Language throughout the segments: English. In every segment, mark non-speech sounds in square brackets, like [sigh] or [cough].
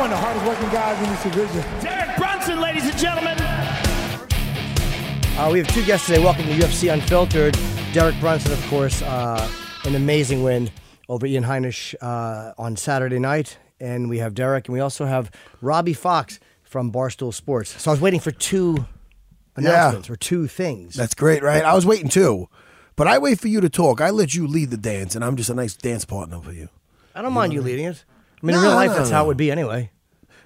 One of the hardest working guys in this division. Derek Brunson, ladies and gentlemen. Uh, we have two guests today. Welcome to UFC Unfiltered. Derek Brunson, of course, uh, an amazing win over Ian Heinisch uh, on Saturday night. And we have Derek, and we also have Robbie Fox from Barstool Sports. So I was waiting for two announcements or two things. That's great, right? I was waiting too. But I wait for you to talk. I let you lead the dance, and I'm just a nice dance partner for you. I don't mind you leading it. I mean, in No, real life, no, that's how it would be anyway.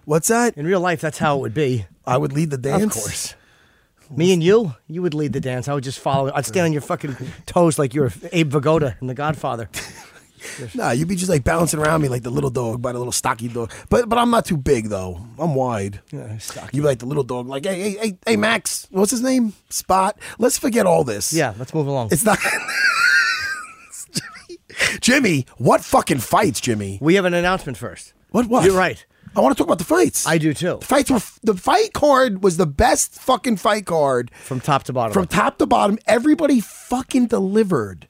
What's that? In real life, that's how it would be. I would lead the dance. Of course. Me and you, you would lead the dance. I would just follow. I'd stand on your fucking toes like you're Abe Vigoda in The Godfather. [laughs] Nah, you'd be just like bouncing around me like the little dog by the little stocky dog. But but I'm not too big though. I'm wide. Yeah, stocky. You'd be like the little dog, like hey hey hey hey Max, what's his name? Spot. Let's forget all this. Yeah, let's move along. It's not. [laughs] Jimmy, what fucking fights, Jimmy? We have an announcement first. What what? You're right. I want to talk about the fights. I do too. The fights were the fight card was the best fucking fight card From top to bottom. from top to bottom. Everybody fucking delivered.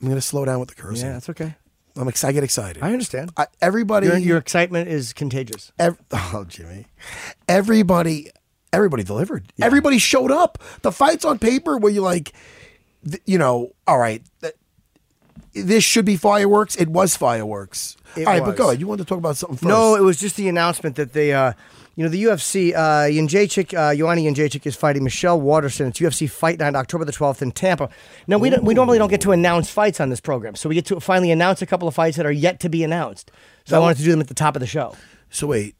I'm gonna slow down with the cursing. yeah, that's okay. I'm excited. I get excited. I understand. I, everybody, Your, your excitement is contagious. ev- [laughs] oh Jimmy, everybody, everybody delivered. Everybody showed up. The fights on paper where you like, th- you know, all right, this should be fireworks. It was fireworks. It all right, but go ahead. You wanted to talk about something first? No, it was just the announcement that they, uh, you know, the UFC, uh, Jędrzejczyk, uh, Jędrzejczyk is fighting Michelle Waterson. It's UFC Fight Night, October the 12th in Tampa. Now, we, don't, we normally don't get to announce fights on this program, so we get to finally announce a couple of fights that are yet to be announced. So I wanted to do them at the top of the show. So wait,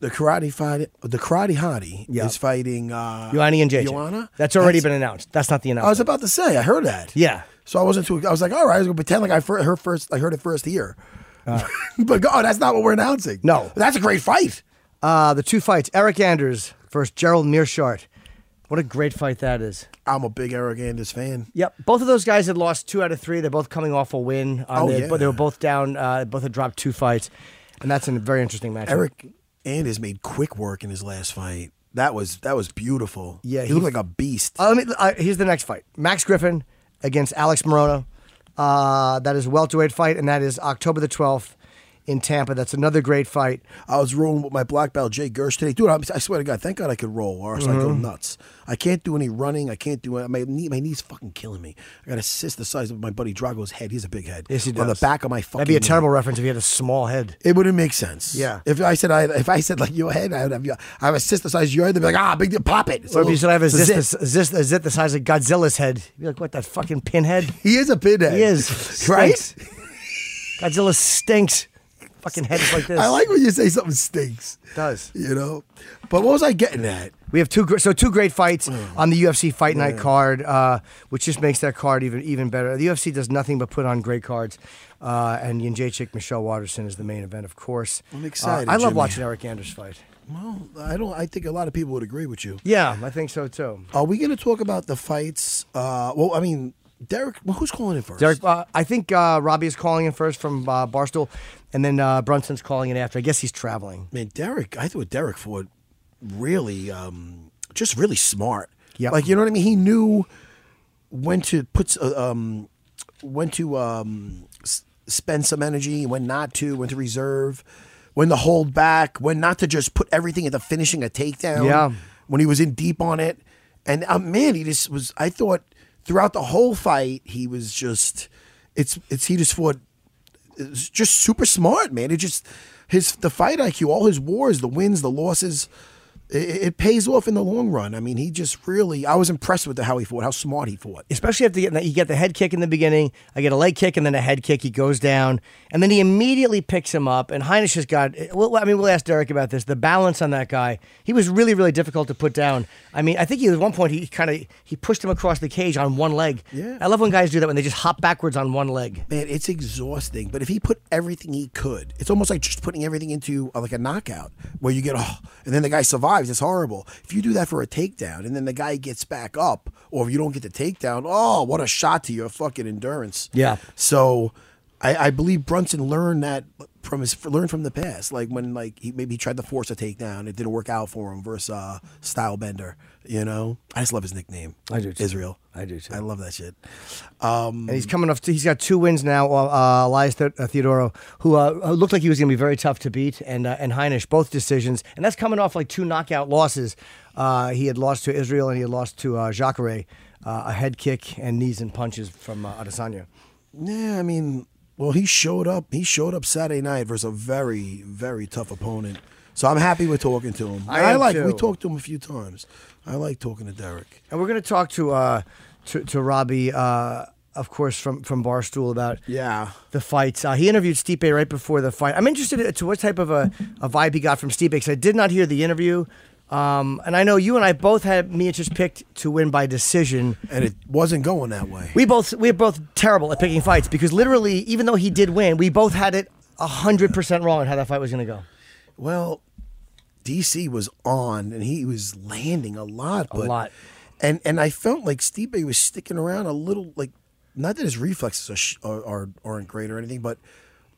the karate fight, the karate hottie Yeah. is fighting uh. Joanna? That's already been announced. That's not the announcement. I was about to say, I heard that. Yeah. So I wasn't too. I was like, all right, I was gonna pretend like I heard first. I heard it first here. [laughs] but go, oh, that's not what we're announcing. Uh. No. that's a great fight. Uh, the two fights Eryk Anders versus Gerald Meerschaert. What a great fight that is. I'm a big Eryk Anders fan. Yep, both of those guys had lost two out of three. They're both coming off a win. Uh, Oh, yeah. But they were both down. Uh, both had dropped two fights, and that's a very interesting match. Eryk Anders made quick work in his last fight. That was that was beautiful. Yeah, he, he- looked like a beast. Uh, let me, uh, here's the next fight: Max Griffin against Alex Morono. Uh, that is a welterweight fight, and that is October the 12th in Tampa. That's another great fight. I was rolling with my black belt Jay Gersh today, dude. I'm, I swear to God, thank God I could roll, or else I Mm-hmm. go nuts. I can't do any running. I can't do it. My knee, my knee's fucking killing me. I got a cyst the size of my buddy Drago's head. He's a big head. Yes, he does. On the back of my fucking That'd be a knee. terrible reference if you had a small head. It wouldn't make sense. Yeah. If I said I, if I said like your head, I would have, I have a cyst the size of your head. They'd be like, ah, big deal, pop it. It's Or if you said I have a zit. a zit, a zit the size of Godzilla's head, you'd be like, what, that fucking pinhead? [laughs] He is a pinhead. He is. [laughs] right. Godzilla stinks. Fucking head is like this. I like when you say something stinks. It does. You know. But what was I getting at? We have two, so two great fights Mm. on the UFC Fight Night card, uh, which just makes that card even even better. The UFC does nothing but put on great cards, uh, and Jędrzejczyk Michelle Waterson is the main event, of course. I'm excited, Uh, I love Jimmy. watching Eryk Anders fight. Well, I don't. I think a lot of people would agree with you. Yeah, I think so too. Are we going to talk about the fights? Uh, well, I mean, Derek. Well, who's calling it first? Derek, uh, I think uh, Robbie is calling in first from uh, Barstool, and then uh, Brunson's calling it after. I guess he's traveling. Man, Derek. I thought Derek Ford really, um, just really smart. Yep. Like you know what I mean. He knew when to put, uh, um, when to um, s- spend some energy, when not to, when to reserve, when to hold back, when not to just put everything into finishing a takedown. Yeah. When he was in deep on it. And uh, man, he just was, I thought throughout the whole fight, he was just, it's, it's, he just fought just super smart, man. It just his the fight IQ, all his wars, the wins, the losses, it, it pays off in the long run. I mean, he just really. I was impressed with the, how he fought, how smart he fought. especially after you get, you get the head kick in the beginning. I get a leg kick and then a head kick. He goes down, and then he immediately picks him up. And Heinisch has got. Well, I mean, we'll ask Derek about this. The balance on that guy. He was really, really difficult to put down. I mean, I think he at one point he kind of he pushed him across the cage on one leg. Yeah. I love when guys do that when they just hop backwards on one leg. Man, it's exhausting. But if he put everything he could, it's almost like just putting everything into uh, like a knockout, where you get oh, and then the guy survives. It's horrible. If you do that for a takedown, and then the guy gets back up, or if you don't get the takedown, oh, what a shot to your fucking endurance. Yeah. So, I, I believe Brunson learned that from his learned from the past. Like when like he maybe he tried to force a takedown, it didn't work out for him versus uh, Style Bender. You know, I just love his nickname. I do too. Israel. I do too. I love that shit. Um, And he's coming off. He's got two wins now. Uh, Elias the- uh, Theodorou, who uh, looked like he was going to be very tough to beat, and uh, and Heinisch, both decisions, and that's coming off like two knockout losses. Uh, he had lost to Israel, and he had lost to uh, Jacare, uh, a head kick and knees and punches from uh, Adesanya. Yeah, I mean, well, he showed up. He showed up Saturday night versus a very, very tough opponent. So I'm happy with talking to him. I am like. too. We talked to him a few times. I like talking to Derek. And we're going to talk to uh, to, to Robbie, uh, of course, from from Barstool about Yeah. the fights. Uh, he interviewed Stipe right before the fight. I'm interested to what type of a, a vibe he got from Stipe because I did not hear the interview. Um, and I know you and I both had Miocic picked to win by decision. And it wasn't going that way. We both we're both terrible at picking fights because literally, even though he did win, we both had it hundred percent wrong on how that fight was going to go. Well, DC was on and he was landing a lot. A lot. And and I felt like Stipe was sticking around a little. Like not that his reflexes are, are, are aren't great or anything, but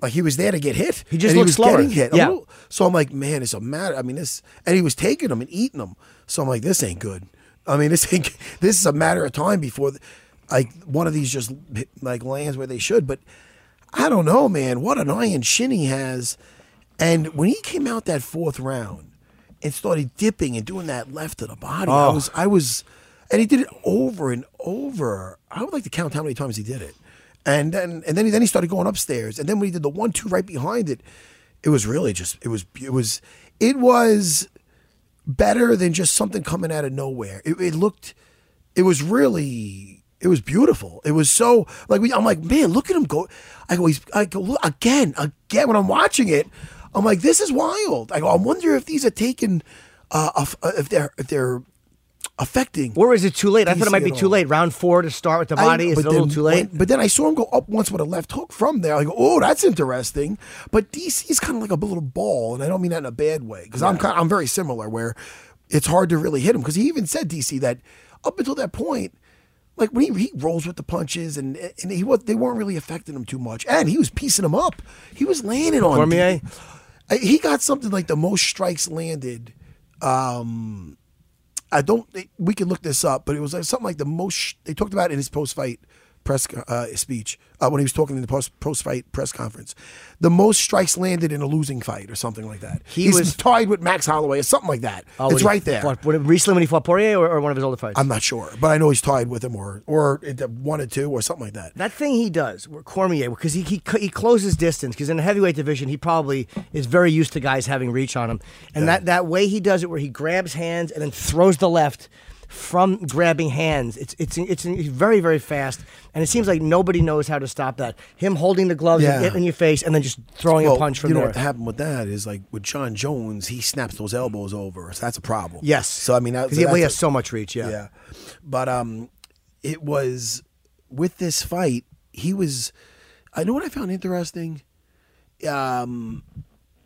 like he was there to get hit. He just looked was slower. getting hit. Yeah. little. So I'm like, man, it's a matter. I mean, this and he was taking them and eating them. So I'm like, this ain't good. I mean, [laughs] this ain't. This is a matter of time before, like one of these just like lands where they should. But I don't know, man. What an iron shin he has. And when he came out that fourth round and started dipping and doing that left to the body, I Oh. was, I was, and he did it over and over. I would like to count how many times he did it. And then, and then, he, then he started going upstairs. And then when he did the one, two right behind it, it was really just, it was, it was, it was better than just something coming out of nowhere. It, it looked, it was really, it was beautiful. It was so like we, I'm like, man, look at him go. I go, he's, I go look, again, again. When I'm watching it, I'm like, this is wild. I go, I wonder if these are taken, uh, uh, if they're if they're affecting. Or is it too late? I thought it might be too all. late. Round four to start with the body. know, Is a little too late? when- but then I saw him go up once with a left hook from there. I go, oh, that's interesting. But DC is kind of like a little ball, and I don't mean that in a bad way because I'm kind I'm very similar where it's hard to really hit him because he even said DC that up until that point. Like when he, he rolls with the punches and and he was they weren't really affecting him too much and he was piecing him up. He was landing on Cormier? I- He got something like the most strikes landed. Um, I don't. We can look this up, but it was like something like the most. They talked about in his post-fight press uh, speech uh, when he was talking in the post post-fight press conference. The most strikes landed in a losing fight, or something like that. He He's was- tied with Max Holloway, or something like that. Oh, it's right there. Fought, recently when he fought Poirier or, or one of his older fights? I'm not sure, but I know he's tied with him, or or it- one or two, or something like that. That thing he does, Cormier, because he, he he closes distance. Because in the heavyweight division, he probably is very used to guys having reach on him, and that, that way he does it, where he grabs hands and then throws the left from grabbing hands. It's it's it's, it's very very fast, and it seems like nobody knows how to stop that. Him holding the gloves and Yeah. getting in your face, and then just throwing a punch from you know there. what happened with that is like with Jon Jones, he snaps those elbows over, so that's a problem. yes. So I mean, that, because he, well, he has a- so much reach. Yeah. Yeah. But um it was with this fight, he was I know what I found interesting. Um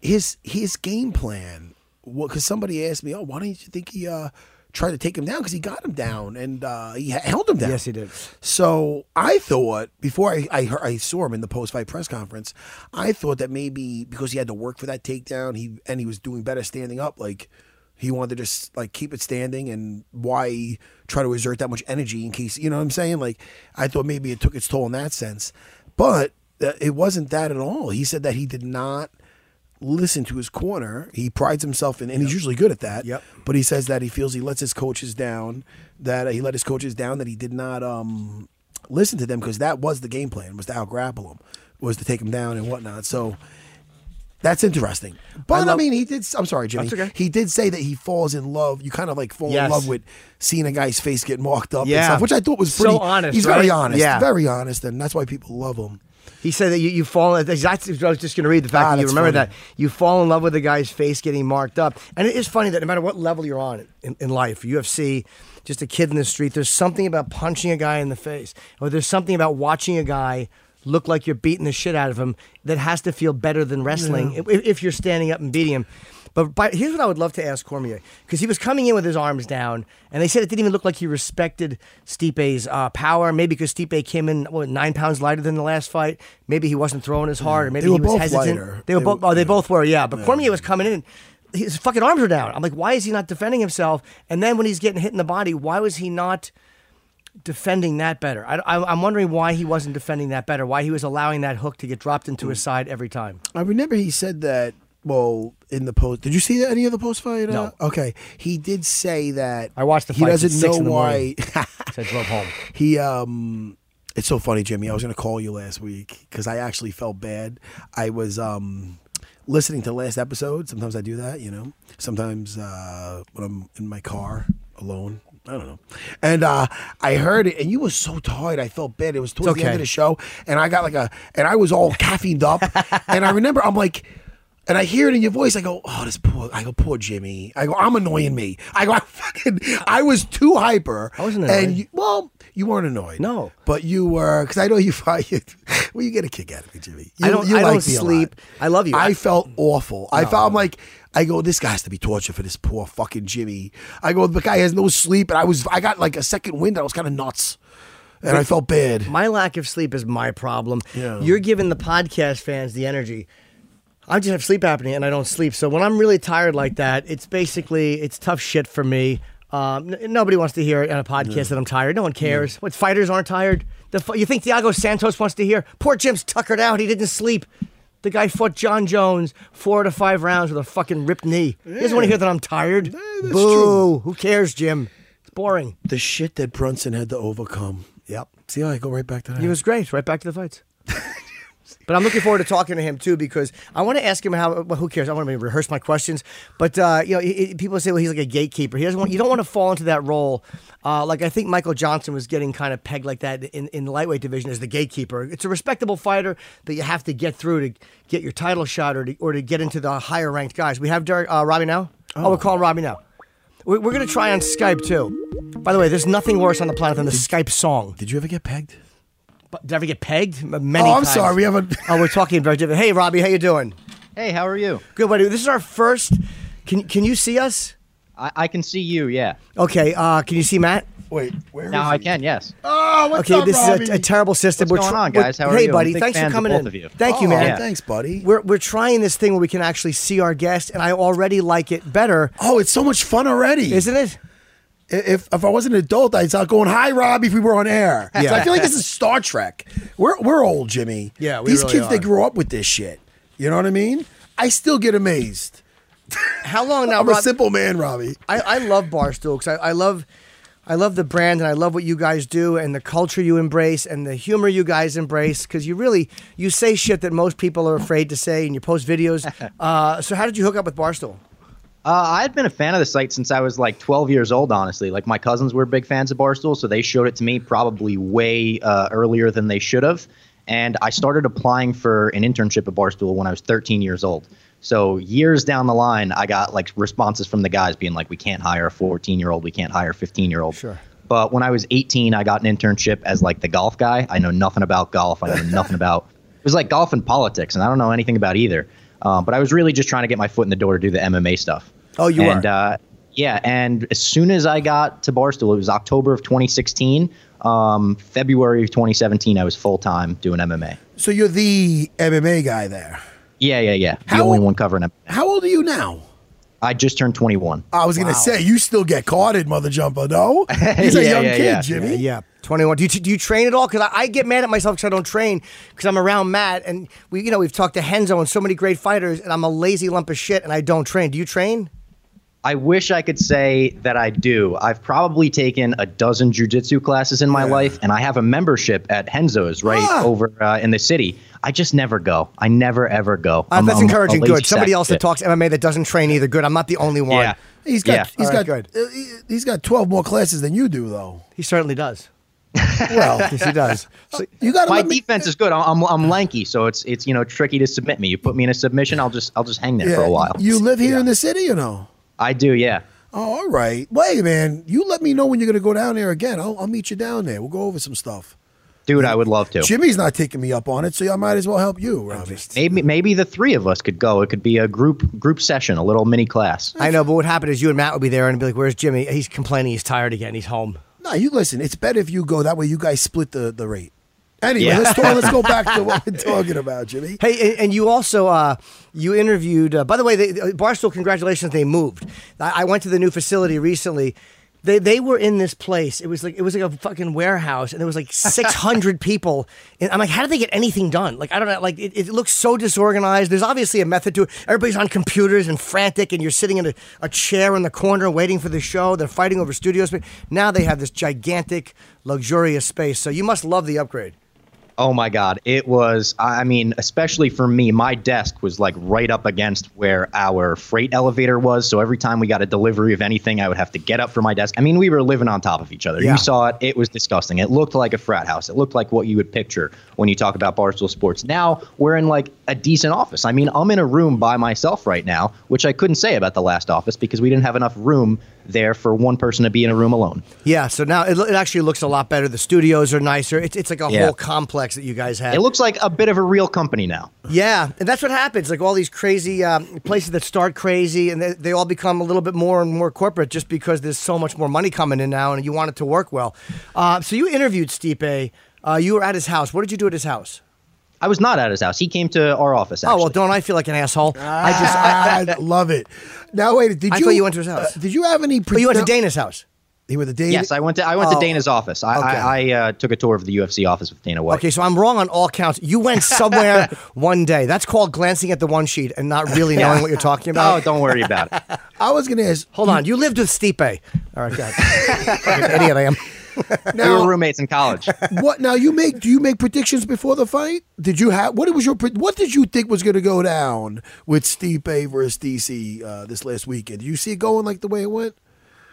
his his game plan because somebody asked me, "Oh, why don't you think he uh tried to take him down because he got him down and uh he held him down." Yes, he did. So I thought before I I, heard, I saw him in the post fight press conference, I thought that maybe because he had to work for that takedown, he and he was doing better standing up, like he wanted to just like keep it standing, and why try to exert that much energy in case you know what I'm saying? Like I thought maybe it took its toll in that sense, but that it wasn't that at all. He said that he did not listen to his corner. He prides himself in, and he's usually good at that. Yep. But he says that he feels he lets his coaches down. That uh, he let his coaches down. That he did not um, listen to them because that was the game plan was to out grapple him, was to take him down and whatnot. So. That's interesting, but I, love- mean, he did. I'm sorry, Jimmy. Okay. He did say that he falls in love. You kind of like fall Yes. in love with seeing a guy's face get marked up, and Yeah. stuff, which I thought was So pretty honest, He's very honest, Yeah. very honest, and that's why people love him. He said that you, you fall in. That's I was just going to read the fact Ah, that you remember funny. that you fall in love with a guy's face getting marked up, and it is funny that no matter what level you're on in, in life, UFC, just a kid in the street, there's something about punching a guy in the face, or there's something about watching a guy look like you're beating the shit out of him that has to feel better than wrestling if, if you're standing up and beating him. But by, here's what I would love to ask Cormier because he was coming in with his arms down, and they said it didn't even look like he respected Stipe's uh, power. Maybe because Stipe came in what, nine pounds lighter than the last fight. Maybe he wasn't throwing as hard, or maybe he was hesitant. lighter. They were both. Oh, they yeah. both were. Yeah, but Cormier was coming in. His fucking arms were down. I'm like, why is he not defending himself? And then when he's getting hit in the body, why was he not? Defending that better. I, I, am wondering why he wasn't defending that better. Why he was allowing that hook to get dropped into his side every time. I remember he said that. Well, in the post, did you see any of the post fight? uh, No. Okay, he did say that. I watched the He doesn't know why. [laughs] I drove home. [laughs] he um. It's so funny, Jimmy. I was going to call you last week because I actually felt bad. I was um listening to last episode. Sometimes I do that, you know. Sometimes uh, when I'm in my car alone. I don't know. And uh, I heard it, and you were so tired. I felt bad. It was towards the end of the show, and I got like a, and I was all caffeined up. [laughs] and I remember, I'm like, and I hear it in your voice. I go, oh, this poor. I go, poor Jimmy. I go, I'm annoying me. I go, [laughs] I fucking, I was too hyper. I wasn't And annoyed. you, well, you weren't annoyed. No. but you were because I know you. [laughs] Well, you get a kick out of me, Jimmy. You, I don't- You I like don't me a lot. sleep. I love you. I I- felt awful. I felt I'm like. I go, this guy has to be torture for this poor fucking Jimmy. I go, the guy has no sleep, and I was, I got like a second wind. I was kind of nuts, and I felt bad. My lack of sleep is my problem. Yeah. You're giving the podcast fans the energy. I just have sleep apnea and I don't sleep. So when I'm really tired like that, it's basically it's tough shit for me. Um, n- nobody wants to hear it on a podcast that I'm tired. No one cares. What fighters aren't tired? The you think Thiago Santos wants to hear? Poor Jim's tuckered out. He didn't sleep. The guy fought Jon Jones four to five rounds with a fucking ripped knee. He doesn't want to hear that I'm tired. that's Boo! true. Who cares, Jim? It's boring. The shit that Brunson had to overcome. Yep. See how I go right back to that. He was great. Right back to the fights. [laughs] but I'm looking forward to talking to him too because I want to ask him how. Well, who cares? I want to rehearse my questions. But uh, you know, he- people say, well, he's like a gatekeeper. He doesn't want. You don't want to fall into that role. Uh, like I think Michael Johnson was getting kind of pegged like that in, in the lightweight division as the gatekeeper. It's a respectable fighter that you have to get through to get your title shot or to, or to get into the higher ranked guys. We have Derek, uh, Robbie now. Oh. we're calling Robbie now. We're, we're going to try on Skype too. By the way, there's nothing worse on the planet than the Skype song. Did you ever get pegged? But did I ever get pegged? M- Many Oh, I'm times. sorry. We haven't. [laughs] Oh, we're talking very different. Hey, Robbie, how you doing? Hey, how are you? Good, buddy. This is our first. Can Can you see us? I, I can see you, yeah. Okay. Uh, can you see Matt? Wait, where is he? Now I he? can, yes. Oh, what's Okay, up, this Robbie? is a, a terrible system. What's We're going on, guys? How are hey, you? I'm buddy. Thanks for fans of coming both in. of you. Thank you, Oh, man. Yeah. Thanks, buddy. We're we're trying this thing where we can actually see our guest, and I already like it better, oh, it's so much fun already. isn't it? If if I was an adult, I'd start going, "Hi, Robbie." If we were on air, Yeah. So I feel like this is [laughs] Star Trek. We're we're old, Jimmy. Yeah, we these really kids they are. grew up with this shit. You know what I mean? I still get amazed. How long now, [laughs] I'm a simple man, Robbie. I, I love Barstool because I, I love I love the brand and I love what you guys do and the culture you embrace and the humor you guys embrace because you really you say shit that most people are afraid to say and you post videos. [laughs] uh, so how did you hook up with Barstool? Uh, I had been a fan of the site since I was like 12 years old, honestly. Like, my cousins were big fans of Barstool, so they showed it to me probably way uh, earlier than they should have. And I started applying for an internship at Barstool when I was 13 years old. So, years down the line, I got like responses from the guys being like, we can't hire a 14 year old, we can't hire a 15 year old. Sure. But when I was 18, I got an internship as like the golf guy. I know nothing about golf. I know nothing [laughs] about it was like golf and politics, and I don't know anything about either. Um, but I was really just trying to get my foot in the door to do the MMA stuff. Oh, you and, are? Uh, yeah, and as soon as I got to Barstool, it was October of 2016. Um, February of 2017, I was full time doing MMA. So you're the MMA guy there. Yeah, yeah, yeah. The How only old- one covering MMA. How old are you now? I just turned 21. I was gonna say you still get carded, mother jumper. No, [laughs] he's a young yeah, kid, yeah. Jimmy. Yeah, 21. Do you, do you train at all? Because I, I get mad at myself because I don't train because I'm around Matt and we, you know, we've talked to Renzo and so many great fighters, and I'm a lazy lump of shit and I don't train. Do you train? I wish I could say that I do. I've probably taken a dozen jujitsu classes in my life, and I have a membership at Renzo's right Ah. over uh, in the city. I just never go. I never ever go. Uh, that's I'm encouraging. Good. Somebody else of that talks MMA that doesn't train either. Good. I'm not the only one. Yeah. He's got Yeah. he's All got right, uh, he- he's got twelve more classes than you do, though. He certainly does. [laughs] Well, Yes, he does. [laughs] So, you got My me, defense is good. I'm, I'm I'm lanky, so it's it's you know tricky to submit me. You put me in a submission, I'll just I'll just hang there for a while. You live here in the city, you no? I do, yeah. Oh, all right. Wait, man. You let me know when you're going to go down there again. I'll, I'll meet you down there. We'll go over some stuff. Dude, I would love to. Jimmy's not taking me up on it, so I might as well help you, Robbie. Maybe maybe the three of us could go. It could be a group group session, a little mini class. I know, but what happened is you and Matt would be there and be like, "Where's Jimmy? He's complaining. He's tired again. He's home." No, you listen. It's better if you go. That way, you guys split the, the rate. Anyway, Yeah. let's talk, let's go back to what [laughs] we're talking about, Jimmy. Hey, and, and you also uh, you interviewed. Uh, by the way, they, Barstool, congratulations, they moved. I, I went to the new facility recently. They they were in this place. It was like it was like a fucking warehouse, and there was like [laughs] six hundred people. And I'm like, how did they get anything done? Like I don't know. Like it, it looks so disorganized. There's obviously a method to it. Everybody's on computers and frantic, and you're sitting in a, a chair in the corner waiting for the show. They're fighting over studio space. Now they have this gigantic, luxurious space. So you must love the upgrade. Oh my God. It was, I mean, especially for me, my desk was like right up against where our freight elevator was. So every time we got a delivery of anything, I would have to get up from my desk. I mean, we were living on top of each other. Yeah. You saw it. It was disgusting. It looked like a frat house. It looked like what you would picture when you talk about Barstool Sports. Now we're in like a decent office. I mean, I'm in a room by myself right now, which I couldn't say about the last office because we didn't have enough room there for one person to be in a room alone. Yeah, so now it, it actually looks a lot better. The studios are nicer. It's, it's like a Yeah. whole complex that you guys have. It looks like a bit of a real company now. yeah, and that's what happens. Like all these crazy um, places that start crazy, and they, they all become a little bit more and more corporate just because there's so much more money coming in now, and you want it to work well. Uh, so you interviewed Stipe. Uh, you were at his house. What did you do at his house? I was not at his house. He came to our office. Actually. Oh well, don't I feel like an asshole? I just. I, I [laughs] love it. Now wait, did I you? thought you went to his house. uh, did you have any? but you went to Dana's house. You went to Dana. Yes, I went to I went Oh, to Dana's office. I okay. I, I uh, took a tour of the UFC office with Dana White. Okay, so I'm wrong on all counts. You went somewhere [laughs] one day. That's called glancing at the one sheet and not really knowing what you're talking about. [laughs] Oh, don't worry about it. I was going to ask. Hold on, you lived with Stipe. All right, God. Fucking idiot I am. [laughs] we were roommates in college. [laughs] what now? You make? Do you make predictions before the fight? Did you have? What was your? What did you think was going to go down with Stipe versus DC uh, this last weekend? Did you see it going like the way it went?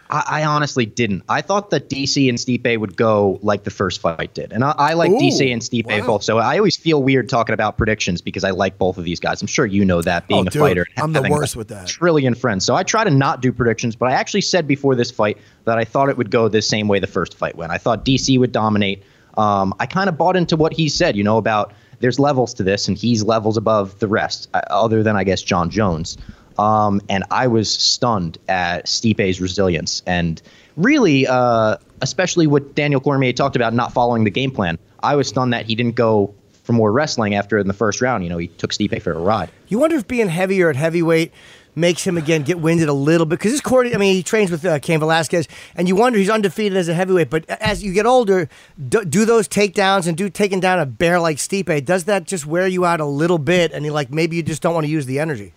I, I honestly didn't. I thought that DC and Stipe would go like the first fight did, and I, I like Ooh, DC and Stipe wow. both. So I always feel weird talking about predictions because I like both of these guys. I'm sure you know that being Oh, a dude, fighter. and I'm the worst with that. Trillion friends. So I try to not do predictions, but I actually said before this fight that I thought it would go the same way the first fight went. I thought DC would dominate. Um, I kind of bought into what he said, you know, about there's levels to this, and he's levels above the rest, uh, other than I guess Jon Jones. Um, and I was stunned at Stipe's resilience and really, uh, especially what Daniel Cormier talked about not following the game plan. I was stunned that he didn't go for more wrestling after in the first round. You know, he took Stipe for a ride. You wonder if being heavier at heavyweight makes him again get winded a little bit because this Cordy. I mean, he trains with uh, Cain Velasquez, and you wonder he's undefeated as a heavyweight. But as you get older, do, do those takedowns and do taking down a bear like Stipe, does that just wear you out a little bit? And you like maybe you just don't want to use the energy.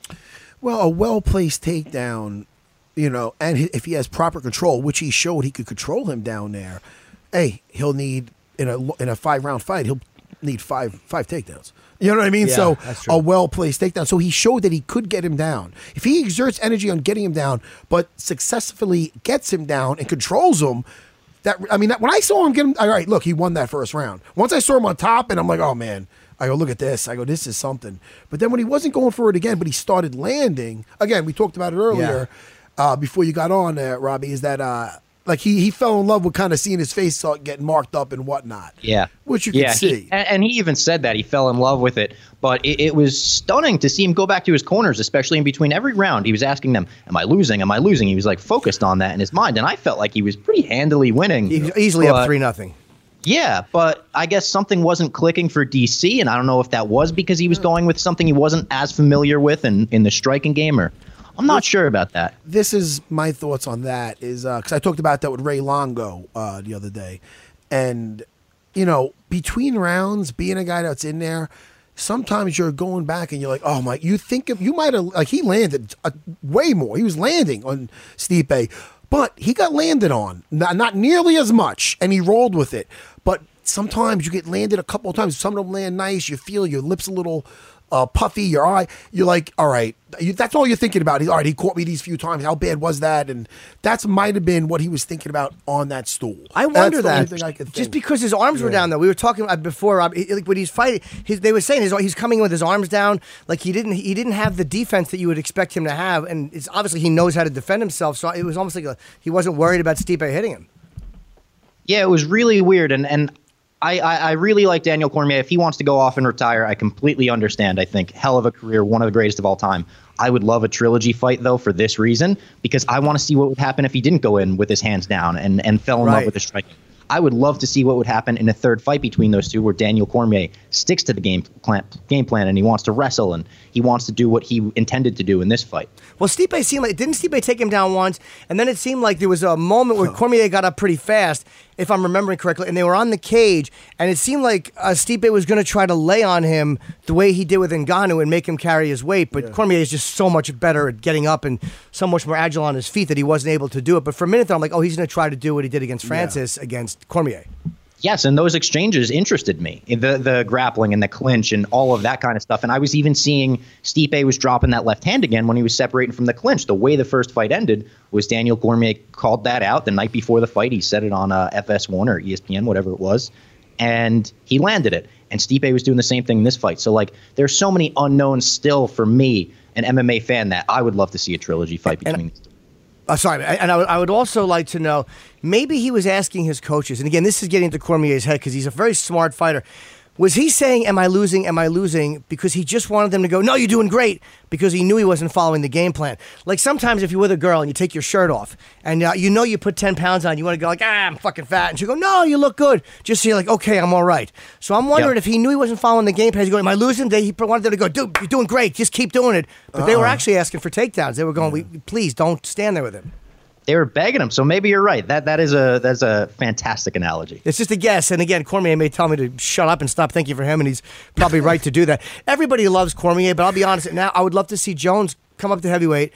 Well, a well placed takedown, you know, and if he has proper control, which he showed he could control him down there, hey, he'll need in a in a five round fight, he'll need five five takedowns. You know what I mean? Yeah, so a well placed takedown. So he showed that he could get him down. If he exerts energy on getting him down, but successfully gets him down and controls him. That I mean, that, when I saw him get him, all right, look, he won that first round. Once I saw him on top, and I'm like, oh man, I go, look at this. I go, this is something. But then when he wasn't going for it again, but he started landing again. We talked about it earlier uh, before you got on there, Robbie. Is that uh, like he he fell in love with kind of seeing his face getting marked up and whatnot. Yeah. which you yeah, can see. and, and he even said that he fell in love with it. But it, it was stunning to see him go back to his corners, especially in between every round. He was asking them, Am I losing? Am I losing? He was like focused on that in his mind. And I felt like he was pretty handily winning. He's easily up three nothing. Yeah, but I guess something wasn't clicking for DC, and I don't know if that was because he was going with something he wasn't as familiar with in, in the striking game or I'm not sure about that. this is my thoughts on that is because I talked about that with Ray Longo uh, the other day, and you know between rounds, being a guy that's in there, sometimes you're going back and you're like, oh my, you think of, you might have like he landed uh, way more. He was landing on Stipe, but he got landed on not, not nearly as much, and he rolled with it. But sometimes you get landed a couple of times. Some of them land nice. You feel your lips a little uh, puffy, your eye. You're like, all right, you, that's all you're thinking about. He's all right. He caught me these few times. How bad was that? And that's might have been what he was thinking about on that stool. I That's wonder the only that thing I could just think. because his arms were down though. We were talking about before Rob. he- like when he's fighting, his, they were saying his, he's coming with his arms down. Like he didn't he didn't have the defense that you would expect him to have, and it's obviously he knows how to defend himself. So it was almost like a, he wasn't worried about Stipe hitting him. Yeah, it was really weird, and and I, I I really like Daniel Cormier. If he wants to go off and retire, I completely understand. I think hell of a career, one of the greatest of all time. I would love a trilogy fight though for this reason because I want to see what would happen if he didn't go in with his hands down and and fell in love with the striking. I would love to see what would happen in a third fight between those two, where Daniel Cormier sticks to the game plan, game plan and he wants to wrestle and he wants to do what he intended to do in this fight. Well, Stipe seemed like didn't Stipe take him down once, and then it seemed like there was a moment where Cormier got up pretty fast, if I'm remembering correctly, and they were on the cage, and it seemed like uh, Stipe was going to try to lay on him the way he did with Ngannou and make him carry his weight, but Cormier is just so much better at getting up and so much more agile on his feet that he wasn't able to do it. But for a minute there, I'm like, oh, he's going to try to do what he did against Francis against Cormier. Yes, and those exchanges interested me. The the grappling and the clinch and all of that kind of stuff. And I was even seeing Stipe was dropping that left hand again when he was separating from the clinch. The way the first fight ended was Daniel Cormier called that out the night before the fight. He said it on uh, FS1 or ESPN, whatever it was, and he landed it. And Stipe was doing the same thing in this fight. So like, there's so many unknowns still for me, an MMA fan, that I would love to see a trilogy fight between. these two. Uh, sorry, and I would, I would also like to know maybe he was asking his coaches, and again, this is getting into Cormier's head because he's a very smart fighter. Was he saying, Am I losing? Am I losing? Because he just wanted them to go, No, you're doing great, because he knew he wasn't following the game plan. Like sometimes if you're with a girl and you take your shirt off and uh, you know you put 10 pounds on, you want to go, like, Ah, I'm fucking fat. And she go, No, you look good. Just so you're like, Okay, I'm all right. So I'm wondering Yep. if he knew he wasn't following the game plan. He's going, Am I losing? They, he wanted them to go, Dude, you're doing great. Just keep doing it. But they were actually asking for takedowns. They were going, we, Please don't stand there with him. They were begging him, so maybe you're right. That that is a that's a fantastic analogy. It's just a guess. And again, Cormier may tell me to shut up and stop thinking for him, and he's probably right to do that. Everybody loves Cormier, but I'll be honest. Now, I would love to see Jones come up to heavyweight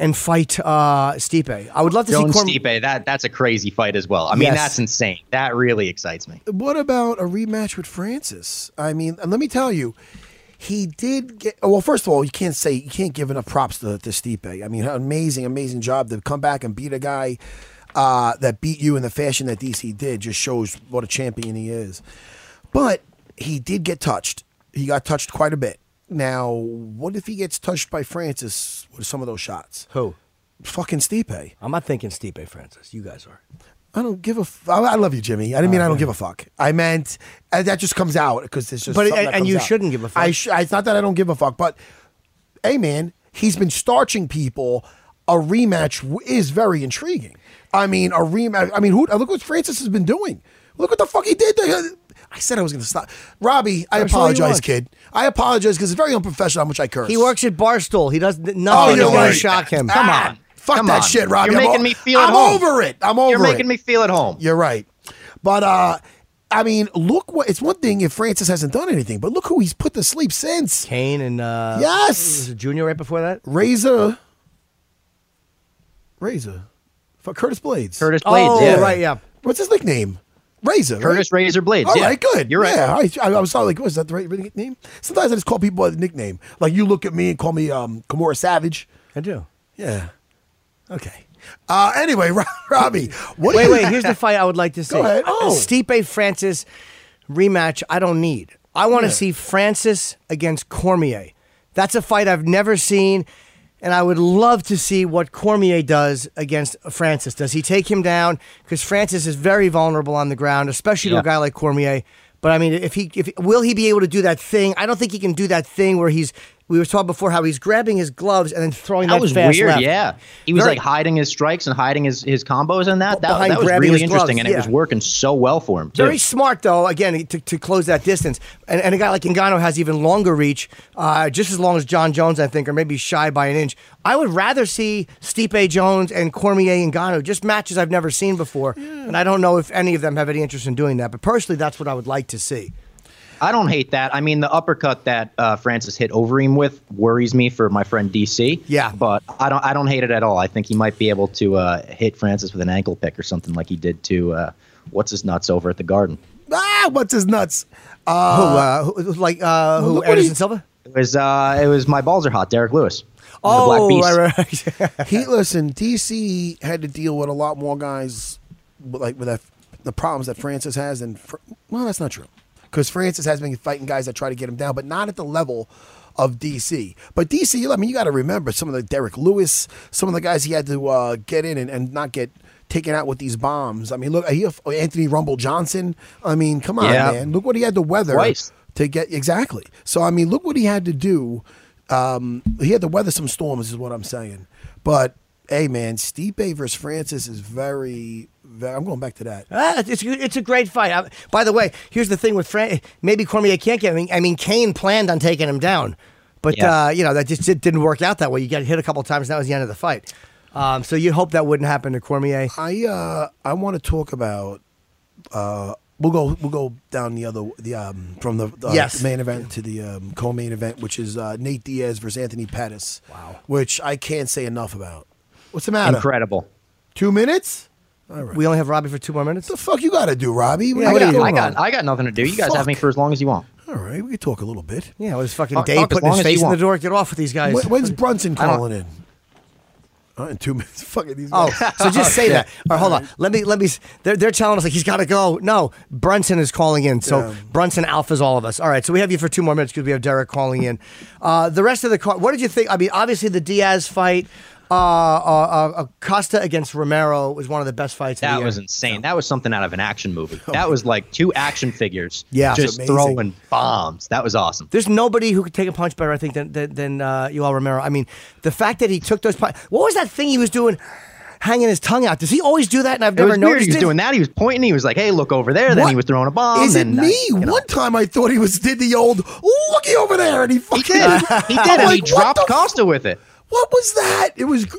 and fight uh, Stipe. I would love to Jones see Cormier. Stipe, that that's a crazy fight as well. I mean, Yes. that's insane. That really excites me. What about a rematch with Francis? I mean, let me tell you, he did get. Well, first of all, you can't say you can't give enough props to, to Stipe. I mean, amazing, amazing job to come back and beat a guy uh, that beat you in the fashion that DC did. Just shows what a champion he is. But he did get touched. He got touched quite a bit. Now, what if he gets touched by Francis with some of those shots? Who? Fucking Stipe. I'm not thinking Stipe Francis. You guys are. I don't give a. F- I I love you, Jimmy. I didn't mean I don't give a fuck. I meant uh, that just comes out because it's just. But- something and- that and comes you out. shouldn't give a fuck. I sh- it's not that I don't give a fuck, but hey, man, he's been starching people. A rematch w- is very intriguing. I mean, a rematch. I mean, who? Look what Francis has been doing. Look what the fuck he did. To, I said I was going to stop. Robbie, I That's all he apologize, kid. I apologize because it's very unprofessional how much I curse. He works at Barstool. He does nothing Oh, is you're going to right. shock him. Come Ah, on. Fuck Come that on. shit, Robbie. You're I'm making o- me feel at I'm home. over it. I'm over it. You're it. making me feel at home. You're right. But uh I mean, look what it's one thing if Francis hasn't done anything, but look who he's put to sleep since. Cain and uh, Yes. was it Junior right before that. Razor. Razor. For Curtis Blaydes. Curtis Blaydes, oh, yeah. right, yeah. What's his nickname? Razor. Curtis right? Razor Blades. All yeah. right, good. You're right. Yeah, I, I was like, was that the right nickname? Sometimes I just call people a nickname. Like you look at me and call me um Kimura Savage. I do. Yeah. Okay. Uh anyway, [laughs] Robbie, what Wait, wait. Here's the fight I would like to see. Go ahead. A Oh. Stipe Francis rematch. I don't need. I want to see Francis against Cormier. That's a fight I've never seen, and I would love to see what Cormier does against Francis. Does he take him down? Because Francis is very vulnerable on the ground, especially to a guy like Cormier. But I mean, if he, if will he be able to do that thing? I don't think he can do that thing where he's we were talking before how he's grabbing his gloves and then throwing that, That was fast weird. left. Yeah, he was Very- like hiding his strikes and hiding his, his combos and that. That, that was really interesting, gloves, and it was working so well for him. Too. Very smart though. Again, to, to close that distance, and, and a guy like Ngannou has even longer reach, uh, just as long as Jon Jones, I think, or maybe shy by an inch. I would rather see Stipe Jones and Cormier Ngannou, just matches I've never seen before, and I don't know if any of them have any interest in doing that. But personally, that's what I would like to see. I don't hate that. I mean, the uppercut that uh, Francis hit Overeem with worries me for my friend DC. Yeah. but I don't. I don't hate it at all. I think he might be able to uh, hit Francis with an ankle pick or something like he did to uh, what's his nuts over at the Garden. Ah, what's his nuts? who, uh, who, like uh, who? what Anderson he- Silva. It was. Uh, it was my balls are hot. Derrick Lewis. The Oh, Black Beast. right, right. [laughs] He listen. DC had to deal with a lot more guys, with, like with that, the problems that Francis has, and Fr- well, that's not true, because Francis has been fighting guys that try to get him down, but not at the level of DC. But DC, I mean, you got to remember some of the Derrick Lewis, some of the guys he had to uh, get in and, and not get taken out with these bombs. I mean, look, he, Anthony Rumble Johnson. I mean, come on, Yeah. man, look what he had to weather Twice. to get exactly. So I mean, look what he had to do. Um, he had to weather some storms, is what I'm saying. But hey, man, Stipe versus Francis is very, very. I'm going back to that. Ah, it's a- it's a great fight. Uh, by the way, here's the thing with Fran. Maybe Cormier can't get. I mean, I mean, Cain planned on taking him down, but Yeah. uh, you know that just di- didn't work out that way. You got hit a couple times. And that was the end of the fight. Um, so you hope that wouldn't happen to Cormier. I uh, I want to talk about. Uh, we'll go we'll go down the other the um from the uh, Yes. main event to the um, co-main event, which is uh, Nate Diaz versus Anthony Pettis. Wow. Which I can't say enough about. What's the matter? Incredible. Two minutes? We only have Robbie for two more minutes. The fuck you got to do, Robbie? What Yeah, do what you got you- I got. I got nothing to do. You guys have me Fuck. for as long as you want. All right, we can talk a little bit. Yeah, it was fucking Talk- Dave talk as putting his long as face in the want. door. Get off with these guys. When- When's Brunson don't- calling in? Uh, in two [laughs] minutes. Fucking these Oh, guys. so just [laughs] say that. All right, hold on. Let me let me. s- They're, they're telling us like he's got to go. No, Brunson is calling in. So Yeah. Brunson alphas all of us. All right, so we have you for two more minutes because we have Derek calling in. Uh, the rest of the car. What did you think? I mean, obviously the Diaz fight, uh, uh, uh, Costa against Romero was one of the best fights. of the That was insane. That was something out of an action movie. [laughs] That was like two action figures. [laughs] Yeah. Just throwing bombs. That was awesome. There's nobody who could take a punch better, I think, than than, than uh, Yoel Romero. I mean, the fact that he took those punches. What was that thing he was doing, hanging his tongue out? Does he always do that? And I've never was weird. noticed He was it. doing that. He was pointing. He was like, "Hey, look over there." Then he was throwing a bomb. Is it and, uh, me? know. One time I thought he was did the old looky over there, and he He fucking did. He [laughs] did. And he like, what dropped Costa with it. What was that? It was, gr-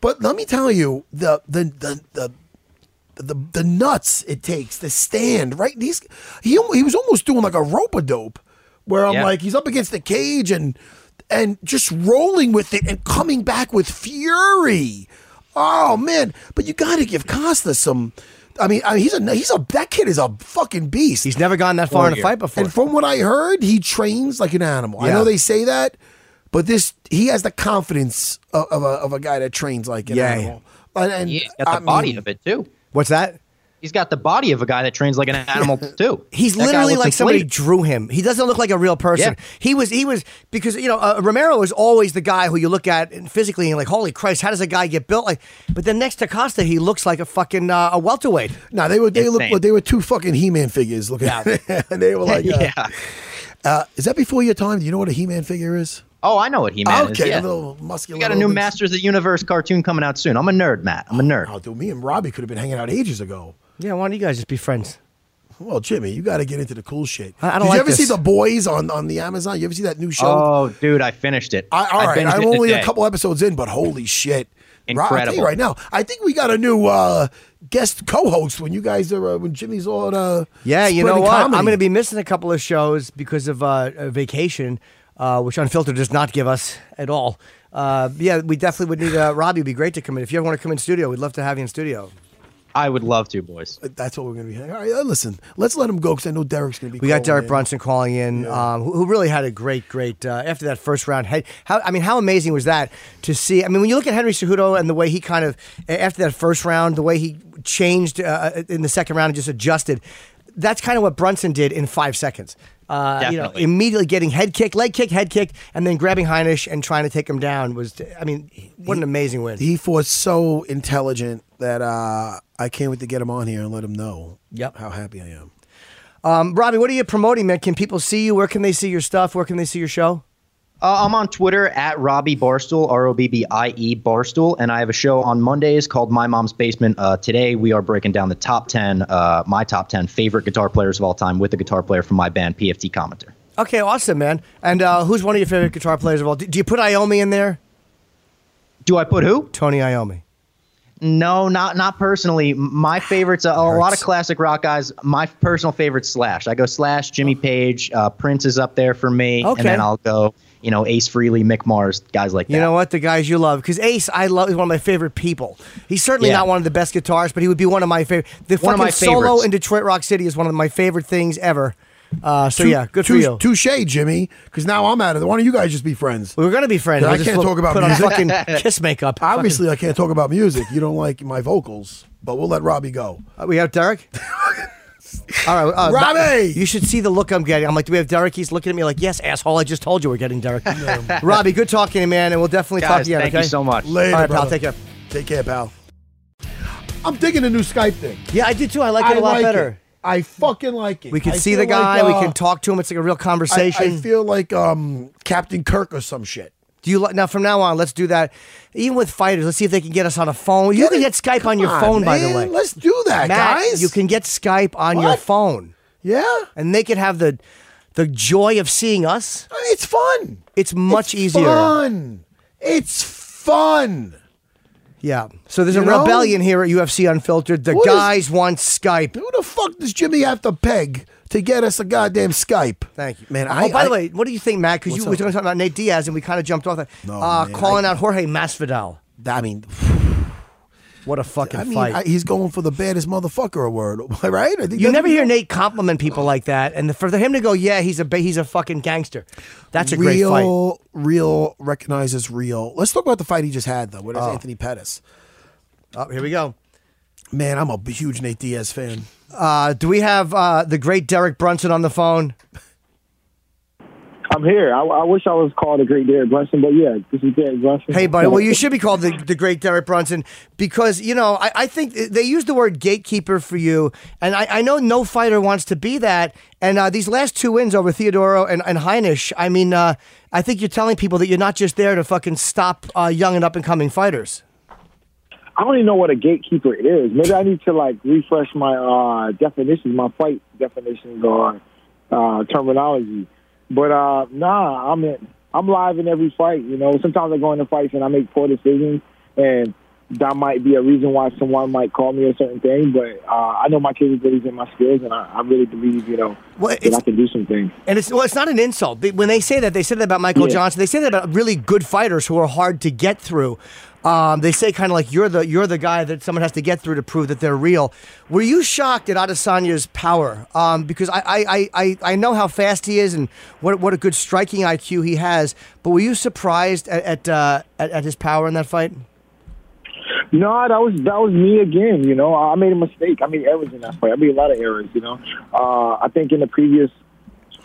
but let me tell you the the the the. The, the nuts it takes to stand right. These he he was almost doing like a rope a dope, where I'm Yeah. like he's up against the cage and and just rolling with it and coming back with fury. Oh man! But you got to give Costa some. I mean, I mean, he's a he's a that kid is a fucking beast. He's never gone that far in a Warrior. fight before. And from what I heard, he trains like an animal. I know they say that, but this he has the confidence of, of, a, of a guy that trains like an Yeah. animal. And, and He's got the I body mean, of it too. What's that? He's got the body of a guy that trains like an animal [laughs] too. He's That literally looks like somebody drew him. He doesn't look like a real person. Yeah. He was he was because you know uh, Romero is always the guy who you look at and physically and like holy Christ, how does a guy get built like? But then next to Costa, he looks like a fucking uh, a welterweight. No, they were they Insane. look they were two fucking He Man figures looking. Yeah. and [laughs] they were like, [laughs] uh, yeah. uh, is that before your time? Do you know what a He Man figure is? Oh, I know what he meant. okay, yeah. a little muscular. We got a new. Masters of the Universe cartoon coming out soon. I'm a nerd, Matt. I'm a nerd. Oh, dude, me and Robbie could have been hanging out ages ago. Yeah, why don't you guys just be friends? Well, Jimmy, you got to get into the cool shit. I- I don't Did like you ever this. see the boys on on the Amazon? You ever see that new show? Oh, dude, I finished it. I, all I right, I'm it only a couple episodes in, but holy shit! Ro- I'll tell you right now, I think we got a new uh, guest co-host when you guys are uh, when Jimmy's on. Uh, Yeah, you know what? comedy. I'm going to be missing a couple of shows because of uh, a vacation, uh, which Unfiltered does not give us at all. Uh, yeah, we definitely would need uh, [laughs] Robbie. Would be great to come in. If you ever want to come in studio, we'd love to have you in studio. I would love to, boys. That's what we're going to be. All right, uh, listen, let's let him go because I know Derek's going to be. We got Derek in. Brunson calling in, um, who, who really had a great, great uh, after that first round. Had, how I mean, how amazing was that to see? I mean, when you look at Henry Cejudo and the way he kind of after that first round, the way he changed uh, in the second round and just adjusted. That's kind of what Brunson did in five seconds. Uh, you know, immediately getting head kick, leg kick, head kick, and then grabbing Heinisch and trying to take him down was. I mean, what an amazing win. He fought so intelligent that uh, I can't wait to get him on here and let him know. Yep. how happy I am. Um, Robbie, what are you promoting, man? Can people see you? Where can they see your stuff? Where can they see your show? Uh, I'm on Twitter at Robbie Barstool, R O B B I E Barstool, and I have a show on Mondays called My Mom's Basement. Uh, today we are breaking down the top 10, uh, my top 10 favorite guitar players of all time with a guitar player from my band, PFT Commenter. Okay, awesome, man. And uh, who's one of your favorite guitar players of all? Do, do you put Iommi in there? Do I put who? Tony Iommi. No, not not personally. My favorites, a, a lot of classic rock guys. My personal favorite Slash. I go Slash, Jimmy Page, uh, Prince is up there for me, Okay. and then I'll go, you know, Ace Frehley, Mick Mars, guys like that. You know what? The guys you love. Because Ace, I love, is one of my favorite people. He's certainly Yeah. not one of the best guitarists, but he would be one of my favorite. The One of fucking my solo favorites. in Detroit Rock City is one of my favorite things ever. Uh, so, yeah, good for Touche- you. Touche, Jimmy. Because now I'm out of it. Why don't you guys just be friends? we were going to be friends. I can't look- talk about put on music. fucking [laughs] kiss makeup. Obviously, I can't talk about music. You don't like my vocals, but we'll let Robbie go. Uh, we have Derek? [laughs] All right. Uh, Robbie! You should see the look I'm getting. I'm like, do we have Derek? He's looking at me like, yes, asshole. I just told you we're getting Derek. [laughs] Robbie, good talking to you, man. And we'll definitely talk guys, again, thank okay? you so much. Later, All right, pal. Take care. Take care, pal. I'm digging the new Skype thing. Yeah, I did too. I like it I a lot like better. It. I fucking like it. We can I see the guy. like, uh, we can talk to him. It's like a real I, conversation. I feel like um, Captain Kirk or some shit. Do you now from now on? Let's do that. Even with fighters, let's see if they can get us on a phone. You can it- get Skype on Come your phone, by the way. Let's do that, Matt, guys. you can get Skype on your phone, Yeah, and they can have the the joy of seeing us. it's fun. It's much It's easier. Fun. It's fun. Yeah. So there's You a know? rebellion here at UFC Unfiltered. The What is- guys want Skype. Who the fuck does Jimmy have to peg to get us a goddamn Skype? Thank you, man. Oh, I, by the way, what do you think, Matt? Because you were talking about Nate Diaz, and we kind of jumped off that. No, uh, man, calling I- out Jorge Masvidal. I mean, [sighs] What a fucking I mean, fight! I, he's going for the baddest motherfucker award, [laughs] right? I think you never hear he- Nate compliment people like that, and for him to go, "Yeah, he's a he's a fucking gangster." That's a great fight. real, real recognizes real. Let's talk about the fight he just had though. What is Oh. Anthony Pettis? Oh, here we go. Man, I'm a huge Nate Diaz fan. Uh, do we have uh, the great Derek Brunson on the phone? I'm here. I, I wish I was called a great Derek Brunson, but yeah, this is Derek Brunson. Hey, buddy. Well, you should be called the, the great Derek Brunson because, you know, I, I think they use the word gatekeeper for you. And I, I know no fighter wants to be that. And uh, these last two wins over Theodorou and, and Heinisch, I mean, uh, I think you're telling people that you're not just there to fucking stop uh, young and up and coming fighters. I don't even know what a gatekeeper is. Maybe I need to like refresh my uh, definitions, my fight definitions or uh, terminology. But uh, nah, I'm in, I'm live in every fight. You know, sometimes I go into fights and I make poor decisions, and that might be a reason why someone might call me a certain thing. But uh, I know my capabilities and my skills, and I, I really believe, you know, Well, that I can do some things. And it's well, it's not an insult. When they say that, they said that about Michael Yeah. Johnson. They say that about really good fighters who are hard to get through. Um, they say kind of like you're the you're the guy that someone has to get through to prove that they're real. Were you shocked at Adesanya's power? Um, because I, I, I, I, know how fast he is and what what a good striking IQ he has. But were you surprised at at, uh, at, at his power in that fight? No, that was that was me again. You know, I made a mistake. I made errors in that fight. I made a lot of errors. You know, uh, I think in the previous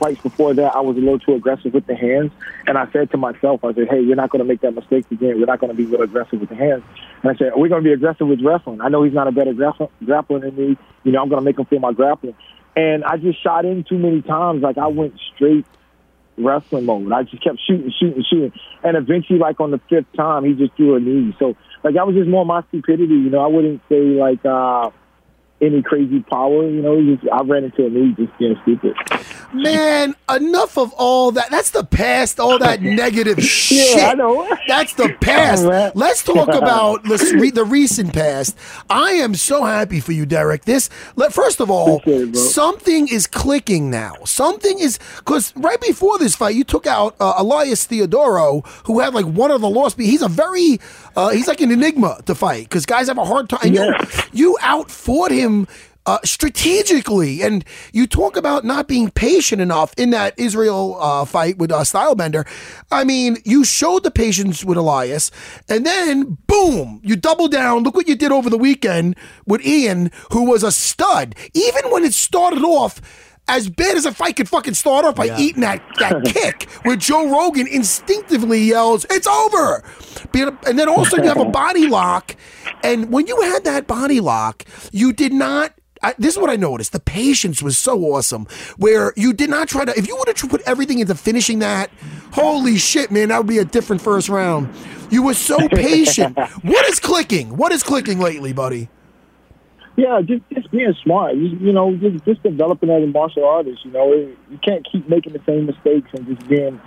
fights before that, I was a little too aggressive with the hands, and I said to myself, I said, "Hey, we're not going to make that mistake again. We're not going to be real aggressive with the hands." And I said, "We're going to be aggressive with wrestling. I know he's not a better grappler, grappler than me. You know, I'm going to make him feel my grappling." And I just shot in too many times. Like I went straight wrestling mode. I just kept shooting, shooting, shooting, and eventually, like on the fifth time, he just threw a knee. So, like that was just more my stupidity. You know, I wouldn't say like uh any crazy power. You know, just I ran into a knee just being stupid. Man, enough of all that. That's the past. All that [laughs] negative shit. I know. That's the [laughs] past. Oh. Let's talk [laughs] about let's the recent past. I am so happy for you, Derek. This, let, first of all, it, something is clicking now. Something is because right before this fight, you took out uh, Elias Theodorou, who had like one of the lost. He's a very, uh, he's like an enigma to fight because guys have a hard time. Yeah. you, you outfought him uh, strategically, and you talk about not being patient enough in that Israel uh, fight with uh, Stylebender. I mean, you showed the patience with Elias, and then boom, you double down. Look what you did over the weekend with Ian, who was a stud. Even when it started off. As bad as a fight could fucking start off by eating that, [laughs] that kick, where Joe Rogan instinctively yells, "It's over!" And then also you have a body lock, and when you had that body lock, you did not I, this is what I noticed. The patience was so awesome. Where you did not try to. If you would have put everything into finishing that, holy shit, man, that would be a different first round. You were so patient. [laughs] what is clicking? What is clicking lately, buddy? Yeah, just just being smart. You, you know, just just developing as a martial artist. You know, you can't keep making the same mistakes and just being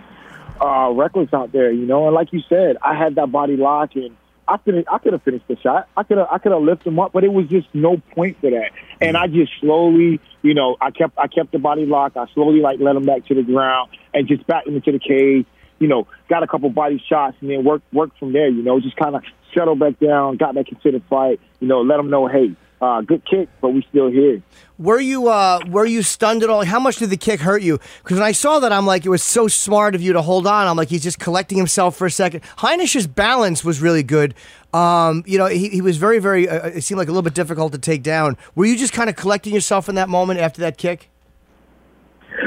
uh, reckless out there. You know, and like you said, I had that body lock and. I could I could have finished the shot. I could have I could have lifted him up, but it was just no point for that. And I just slowly, you know, I kept I kept the body lock. I slowly like let him back to the ground and just back him into the cage. You know, got a couple body shots and then work work from there. You know, just kind of settle back down, got back into the fight. You know, let him know, hey, uh, good kick, but we still here. Were you uh, were you stunned at all? How much did the kick hurt you? Because when I saw that, I'm like, it was so smart of you to hold on. I'm like, he's just collecting himself for a second. Heinisch's balance was really good. Um, you know, he, he was very, very. Uh, it seemed like a little bit difficult to take down. Were you just kind of collecting yourself in that moment after that kick?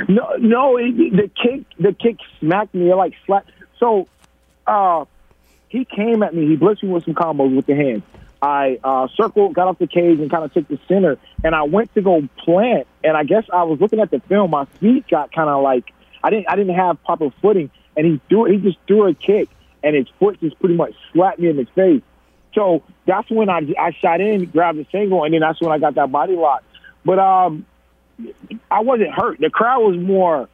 No, no, it, the kick the kick smacked me like slapped. So, uh, he came at me. He blitzed me with some combos with the hands. I uh, circled, got off the cage, and kind of took the center. And I went to go plant, and I guess I was looking at the film. My feet got kind of like I didn't I didn't have proper footing, and he threw he just threw a kick, and his foot just pretty much slapped me in the face. So that's when I I shot in, grabbed the single, and then that's when I got that body lock. But um, I wasn't hurt. The crowd was more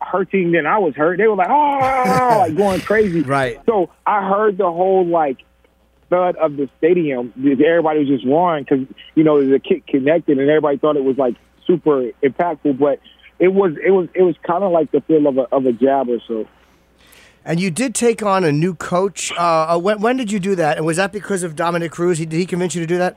hurting than I was hurt. They were like, oh, [laughs] like going crazy. Right. So I heard the whole like thud of the stadium. Everybody was just roaring because you know the kick connected, and everybody thought it was like super impactful. But it was it was it was kind of like the feel of a of a jab or so. And you did take on a new coach. Uh, when, when did you do that? And was that because of Dominick Cruz? He, did he convince you to do that?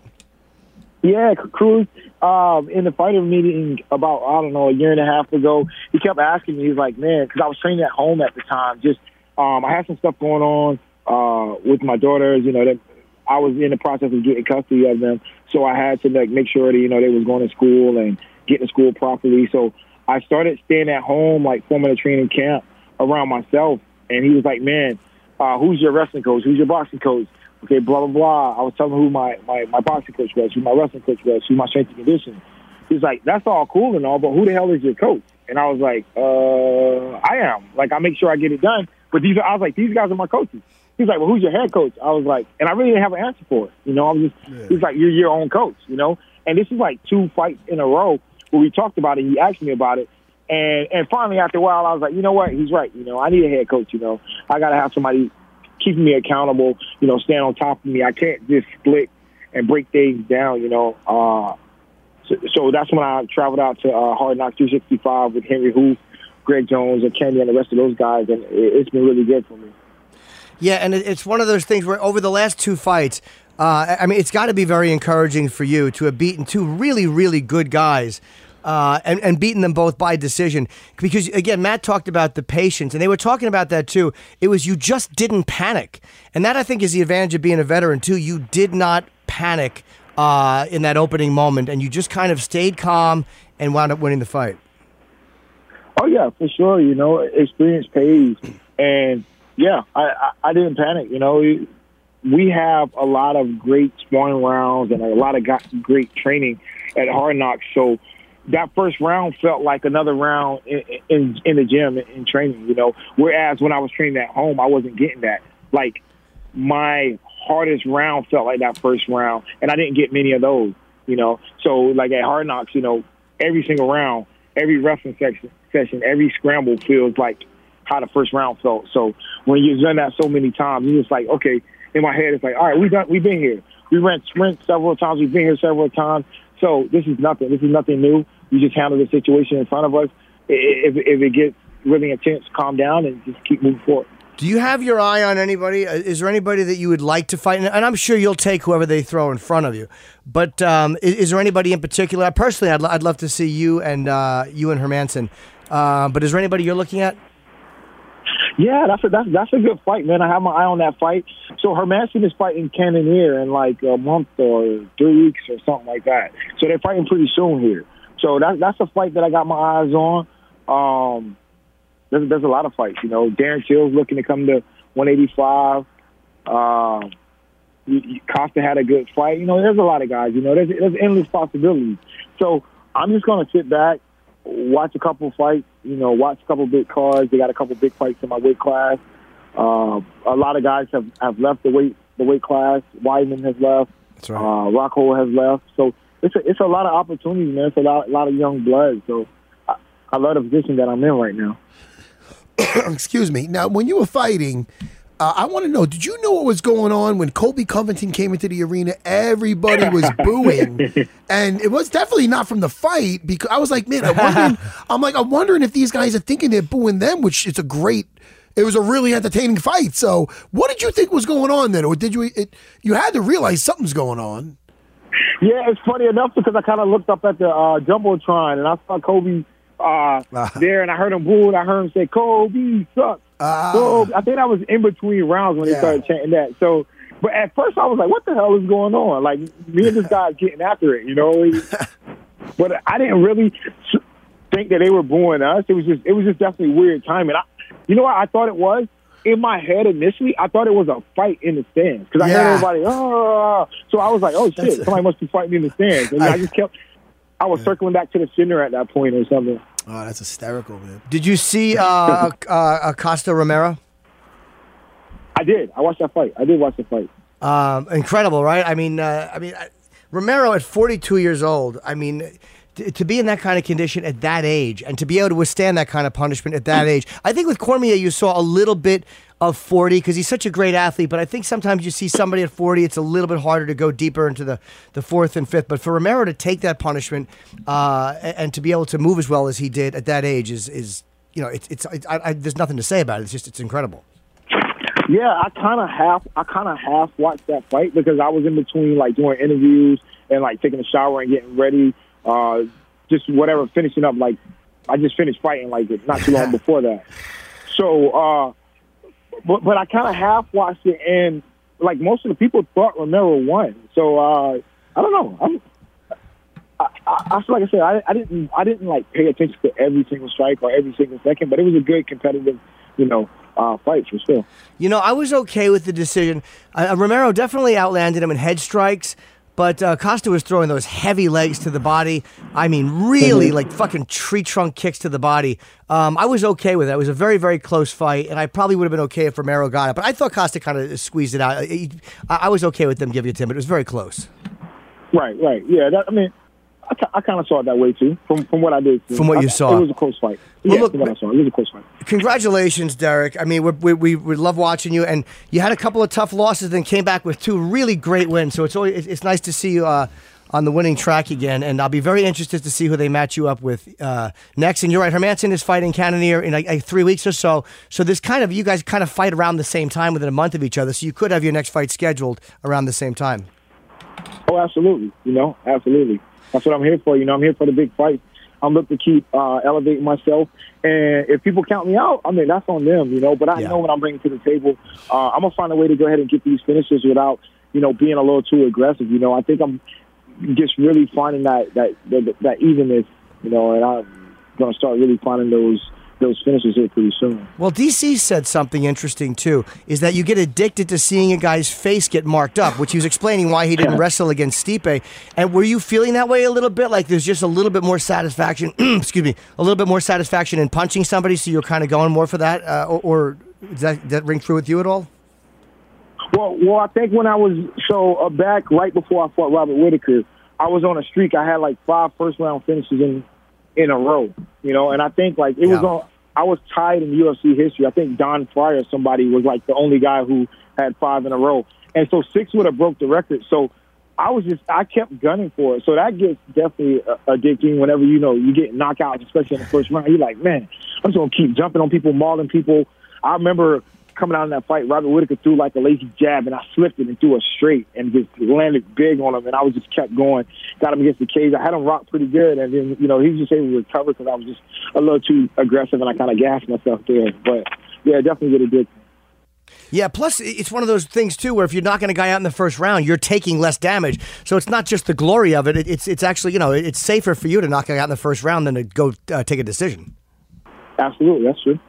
Yeah, Cruz. Um, in the fighter meeting about I don't know a year and a half ago, he kept asking me. He's like, "Man," because I was training at home at the time. Just um, I had some stuff going on uh, with my daughters. You know that I was in the process of getting custody of them, so I had to like make sure that you know they was going to school and getting to school properly. So I started staying at home, like forming a training camp around myself. And he was like, "Man, uh, who's your wrestling coach? Who's your boxing coach?" Okay, blah blah blah. I was telling him who my my my boxing coach was, who my wrestling coach was, who my strength and conditioning. He's like, "That's all cool and all, but who the hell is your coach?" And I was like, "Uh, I am. Like, I make sure I get it done." But these, are, I was like, "These guys are my coaches." He's like, "Well, who's your head coach?" I was like, and I really didn't have an answer for it. You know, I was just, he's like, "You're your own coach." You know, and this is like two fights in a row where we talked about it. He asked me about it, and and finally after a while, I was like, you know what? He's right. You know, I need a head coach. You know, I got to have somebody keeping me accountable. You know, stand on top of me. I can't just split and break things down. You know, uh, so, so that's when I traveled out to uh, Hard Knock 365 with Henri Hooft, Greg Jones, and Kenny, and the rest of those guys, and it, it's been really good for me. Yeah, and it's one of those things where over the last two fights, uh, I mean, it's got to be very encouraging for you to have beaten two really, really good guys. Uh, and, and beaten them both by decision. Because, again, Matt talked about the patience, and they were talking about that too. It was you just didn't panic. And that, I think, is the advantage of being a veteran, too. You did not panic uh, in that opening moment, and you just kind of stayed calm and wound up winning the fight. Oh yeah, for sure. You know, experience pays, and yeah, I I, I didn't panic. You know, we- we have a lot of great sparring rounds and a lot of great training at Hard Knocks. So that first round felt like another round in in, in the gym in training. You know, whereas when I was training at home, I wasn't getting that. Like my hardest round felt like that first round, and I didn't get many of those. You know, so like at Hard Knocks, you know, every single round, every wrestling section, session, every scramble feels like how the first round felt. So when you've done that so many times, you're just like, okay, in my head, it's like, all right, we done, we've been here. We ran sprint several times. We've been here several times. So this is nothing. This is nothing new. You just handle the situation in front of us. If, if it gets really intense, calm down and just keep moving forward. Do you have your eye on anybody? Uh, Is there anybody that you would like to fight? And- I'm sure you'll take whoever they throw in front of you. But um, is, is there anybody in particular? Personally, I'd, I'd love to see you and uh, you and Hermansson. Uh, but is there anybody you're looking at? Yeah, that's a that's that's a good fight, man. I have my eye on that fight. So Hermansson is fighting Cannonier in like a month or three weeks or something like that. So they're fighting pretty soon here. So that's that's a fight that I got my eyes on. Um, there's there's a lot of fights, you know. Darren Till's looking to come to 185. Um, Costa had a good fight. You know, there's a lot of guys. You know, there's there's endless possibilities. So I'm just gonna sit back, watch a couple fights. You know, watch a couple big cards. They got a couple big fights in my weight class. Uh, a lot of guys have have left the weight the weight class. Weidman has left. That's right. Uh, Rockhold has left. So it's a, it's a lot of opportunities, man. It's a lot, a lot of young blood. So I, I love the position that I'm in right now. [coughs] Excuse me. Now, when you were fighting, uh, I want to know: Did you know what was going on when Colby Covington came into the arena? Everybody was [laughs] booing, and it was definitely not from the fight. Because I was like, man, I'm wondering, [laughs] I'm like, I'm wondering if these guys are thinking they're booing them, which is a great. It was a really entertaining fight. So, what did you think was going on then, or did you? It, you had to realize something's going on. Yeah, it's funny enough because I kind of looked up at the uh, jumbotron and I saw Colby uh, [laughs] ah. there, and I heard him boo, and I heard him say, "Colby sucks." Ah. Colby. I think that was in between rounds when Yeah. they started chanting that. So, but at first I was like, "What the hell is going on?" Like me and this guy is getting after it, you know. [laughs] but I didn't really think that they were booing us. It was just, it was just definitely weird timing. I, you know what I thought it was? In my head initially, I thought it was a fight in the stands because I Yeah. heard everybody, oh, so I was like, oh shit, somebody must be fighting in the stands. And I just kept, I was circling back to the center at that point or something. Oh, that's hysterical, man. Did you see [laughs] uh, uh, Acosta Romero? I did. I watched that fight. I did watch the fight. Um, incredible, right? I mean, uh, I mean, I- Romero at 42 years old. I mean, to be in that kind of condition at that age, and to be able to withstand that kind of punishment at that age. I think with Cormier, you saw a little bit of 40 because he's such a great athlete. But I think sometimes you see somebody at 40, it's a little bit harder to go deeper into the, the fourth and fifth. But for Romero to take that punishment uh, and, and to be able to move as well as he did at that age is, is you know, it's, it's, it's I, I, there's nothing to say about it. It's just, it's incredible. Yeah, I kind of half, I kind of half watched that fight because I was in between like doing interviews and like taking a shower and getting ready, uh, just whatever, finishing up. Like I just finished fighting like not too long [laughs] before that. So, uh, but but I kind of half watched it and like most of the people thought Romero won. So uh, I don't know. I'm, I, I, I feel like I said I, I didn't I didn't like pay attention to every single strike or every single second, but it was a good competitive, you know, uh, fight for sure. You know, I was okay with the decision. Uh, Romero definitely outlanded him in head strikes, but uh, Costa was throwing those heavy legs to the body. I mean, really like fucking tree trunk kicks to the body. Um, I was okay with it. It was a very, very close fight, and I probably would have been okay if Romero got it. But I thought Costa kind of squeezed it out. I, I I was okay with them giving it to him, but it was very close. Right, right. Yeah, that, I mean, I, I kind of saw it that way too, from from what I did. From what you I- saw. it was a close fight. Well, yeah, look, what I saw, it was a close fight. Congratulations, Derek. I mean, we, we, we, love watching you, and you had a couple of tough losses, then came back with two really great wins. So it's always, it's- nice to see you uh, on the winning track again, and I'll be very interested to see who they match you up with uh, next. And you're right, Hermansson is fighting Cannonier in like, like three weeks or so. So this kind of you guys kind of fight around the same time within a month of each other. So you could have your next fight scheduled around the same time. Oh, absolutely. You know, absolutely. That's what I'm here for. You know, I'm here for the big fight. I'm looking to keep uh, elevating myself. And if people count me out, I mean, that's on them, you know. But I Yeah. know what I'm bringing to the table. Uh, I'm going to find a way to go ahead and get these finishes without, you know, being a little too aggressive. You know, I think I'm just really finding that, that, that, that evenness, you know, and I'm going to start really finding those those finishes here pretty soon. Well, DC said something interesting too, is that you get addicted to seeing a guy's face get marked up, which he was explaining why he didn't wrestle against Stipe. And were you feeling that way a little bit? Like there's just a little bit more satisfaction, [clears throat] excuse me, a little bit more satisfaction in punching somebody, so you're kind of going more for that? Uh, or, or does that, does that ring true with you at all? Well, well, I think when I was so uh, back right before I fought Robert Whitaker, I was on a streak. I had like five first round finishes in in a row, you know, and I think like it was on. I was tied in UFC history. I think Don Fryer, somebody, was like the only guy who had five in a row, and so six would have broke the record. So I was just I kept gunning for it. So that gets definitely addicting. Whenever you know you get knockouts, especially in the first round, you're like, man, I'm just gonna keep jumping on people, mauling people. I remember coming out in that fight, Robert Whitaker threw like a lazy jab, and I slipped it and threw a straight and just landed big on him. And I was just kept going, got him against the cage. I had him rock pretty good, and then you know he was just able to recover because I was just a little too aggressive, and I kind of gassed myself there. But yeah, definitely get addicted. Yeah, plus it's one of those things too where if you're knocking a guy out in the first round, you're taking less damage. So it's not just the glory of it. it it's it's actually you know it's safer for you to knock a guy out in the first round than to go uh, take a decision. Absolutely, that's true.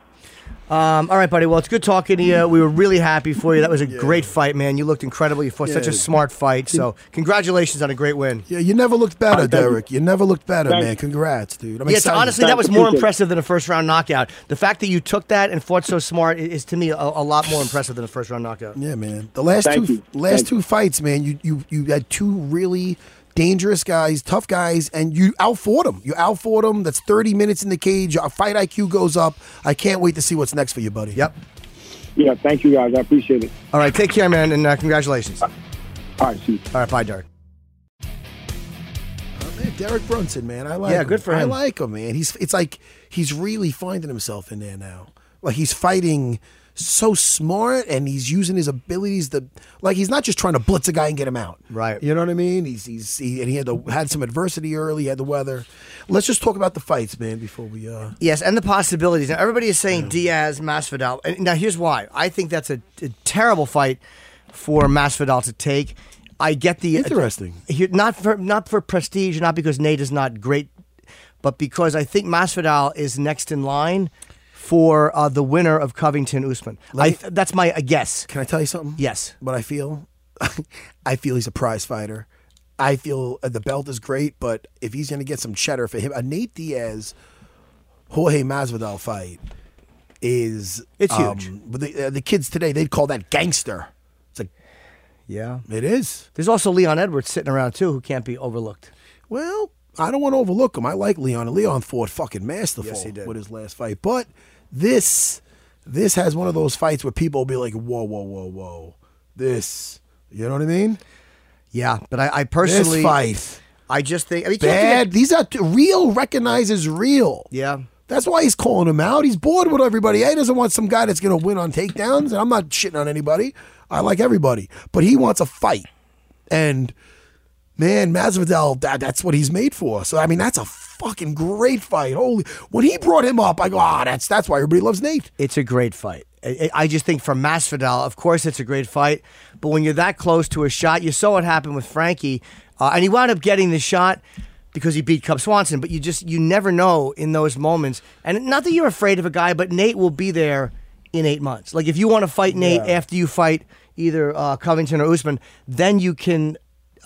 Um, all right, buddy. Well, it's good talking to you. We were really happy for you. That was a great fight, man. You looked incredible. You fought such a smart fight. So, congratulations on a great win. Yeah, you never looked better, thank. Derek. You never looked better, Thank man. you. Congrats, dude. I'm Yeah, so excited. honestly, that was more impressive than a first round knockout. The fact that you took that and fought so smart is, to me, a, a lot more impressive than a first round knockout. Yeah, man. The last Thank two you. last Thank two fights, man, you you you had two really dangerous guys, tough guys, and you outfought them. You outfought them. That's 30 minutes in the cage. Your fight IQ goes up. I can't wait to see what's next for you, buddy. Yep. Yeah, thank you guys. I appreciate it. All right, take care, man, and uh, congratulations. All All right, see you. right, bye, Derek. Oh, man, Derek Brunson, man. I like Yeah, him. good for I like him, man. He's it's like he's really finding himself in there now. Like he's fighting so smart and he's using his abilities to like he's not just trying to blitz a guy and get him out. Right. You know what I mean? He's he's he, and he had to, had some adversity early, he had the weather. Let's just talk about the fights, man, before we uh Yes, and the possibilities. Now, everybody is saying Diaz, Masvidal. And now, here's why. I think that's a, a terrible fight for Masvidal to take. I get the Interesting. Here- not for not for prestige, not because Nate is not great, but because I think Masvidal is next in line for uh, the winner of Covington Usman. I, that's my uh, guess. Can I tell you something? Yes. What I feel? [laughs] I feel he's a prize fighter. I feel uh, the belt is great, but if he's going to get some cheddar for him, a Nate Diaz, Jorge Masvidal fight is It's um, huge. But the, uh, the kids today they'd call that gangster. It's like Yeah. it is. There's also Leon Edwards sitting around too, who can't be overlooked. Well, I don't want to overlook him. I like Leon. Leon fought fucking masterful Yes, with his last fight. But this this has one of those fights where people will be like, whoa, whoa, whoa, whoa. This, you know what I mean? Yeah, but I, I personally this fight. I just think I mean, forget- Bad. These are t- real. Recognizes real. Yeah. That's why he's calling him out. He's bored with everybody. He doesn't want some guy that's going to win on takedowns. And I'm not shitting on anybody. I like everybody, but he wants a fight. And man, Masvidal, that, that's what he's made for. So I mean, that's a fucking great fight. Holy! When he brought him up, I go, ah, that's that's why everybody loves Nate. It's a great fight. I, I just think for Masvidal, of course, it's a great fight. But when you're that close to a shot, you saw what happened with Frankie, uh, and he wound up getting the shot because he beat Cub Swanson. But you just you never know in those moments. And not that you're afraid of a guy, but Nate will be there in eight months. Like if you want to fight Nate after you fight either uh, Covington or Usman, then you can.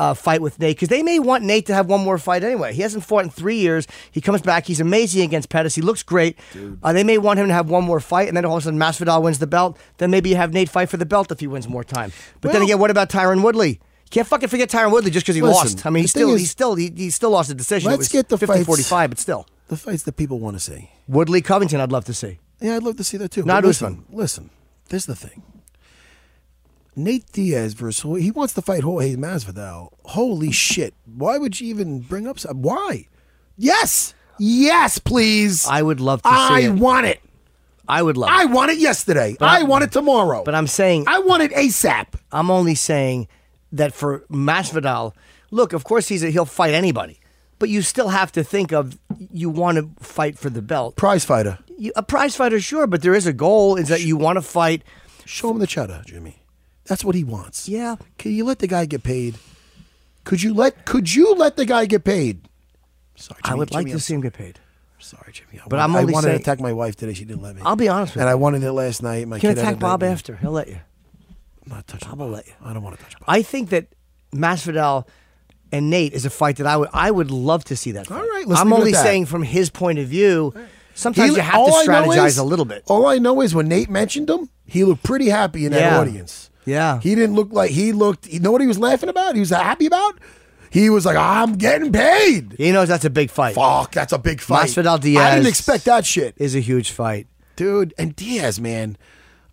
Uh, fight with Nate because they may want Nate to have one more fight anyway. He hasn't fought in three years. He comes back. He's amazing against Pettis. He looks great. Uh, they may want him to have one more fight, and then all of a sudden Masvidal wins the belt. Then maybe you have Nate fight for the belt if he wins more time. But then again, what about Tyron Woodley? Can't fucking forget Tyron Woodley just because he Listen, lost. I mean, he's still is- he's still he, he still lost a decision. Let's get the 50 fights- 45, but still The fights that people want to see. Woodley Covington. I'd love to see. Yeah, I'd love to see that too. Not But listen, Usman. Listen, this is the thing. Nate Diaz versus he wants to fight Jorge Masvidal. Holy shit! Why would you even bring up? some- Why? Yes, yes, please. I would love to I see it. want it. I would love. I it. want it yesterday. But I I'm- want it tomorrow. But I'm saying I want it ASAP. I'm only saying that for Masvidal, look, of course he's a, he'll fight anybody, but you still have to think of you want to fight for the belt. Prize fighter. You, a prize fighter, sure, but there is a goal. Is that you want to fight? Show him the cheddar, Jimmy. That's what he wants. Yeah. Can you let the guy get paid? Could you let Could you let the guy get paid? Sorry, I Jimmy, would like Jimmy, to I'm see him get paid. Sorry, Jimmy. I But want- I'm only I wanted saying- to attack my wife today. She didn't let me. I'll be honest with and you. I wanted it last night. My You can attack Bob after. He'll let you. I'm not touching. Bob will let you. I don't want to touch Bob. I think that Masvidal and Nate is a fight that I would I would love to see that. Fight. All right, I'm only saying from his point of view. Sometimes He- you have to I strategize is- a little bit. All I know is when Nate mentioned him, he looked pretty happy in that Yeah. audience. Yeah. He didn't look like he looked. You know what he was laughing about? He was happy about. He was like, "I'm getting paid." He knows that's a big fight. Fuck, that's a big fight. Masvidal I Diaz didn't expect that shit. Is a huge fight. dude. And Diaz, man,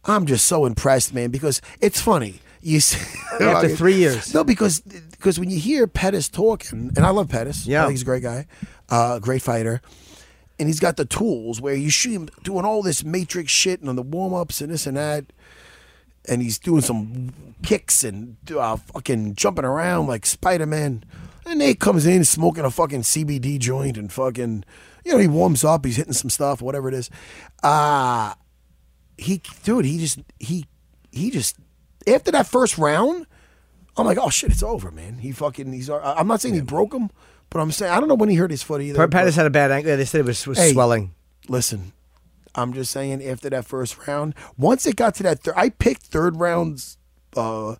I'm just so impressed, man, because it's funny. You see, [laughs] After three years. no, because because when you hear Pettis talking, and I love Pettis, Yeah. I think he's a great guy, uh, great fighter, and he's got the tools where you see him doing all this matrix shit and on the warm ups and this and that. And he's doing some kicks and uh, fucking jumping around like Spider Man. And Nate comes in smoking a fucking CBD joint and fucking, you know, he warms up, he's hitting some stuff, whatever it is. Uh, he, dude, he just, he, he just, after that first round, I'm like, oh shit, it's over, man. He fucking, he's, I- I'm not saying he broke him, but I'm saying, I don't know when he hurt his foot either. Pettis had a bad ankle. They said it was, was Hey, swelling. Listen, I'm just saying after that first round, once it got to that, thir- I picked third round's uh,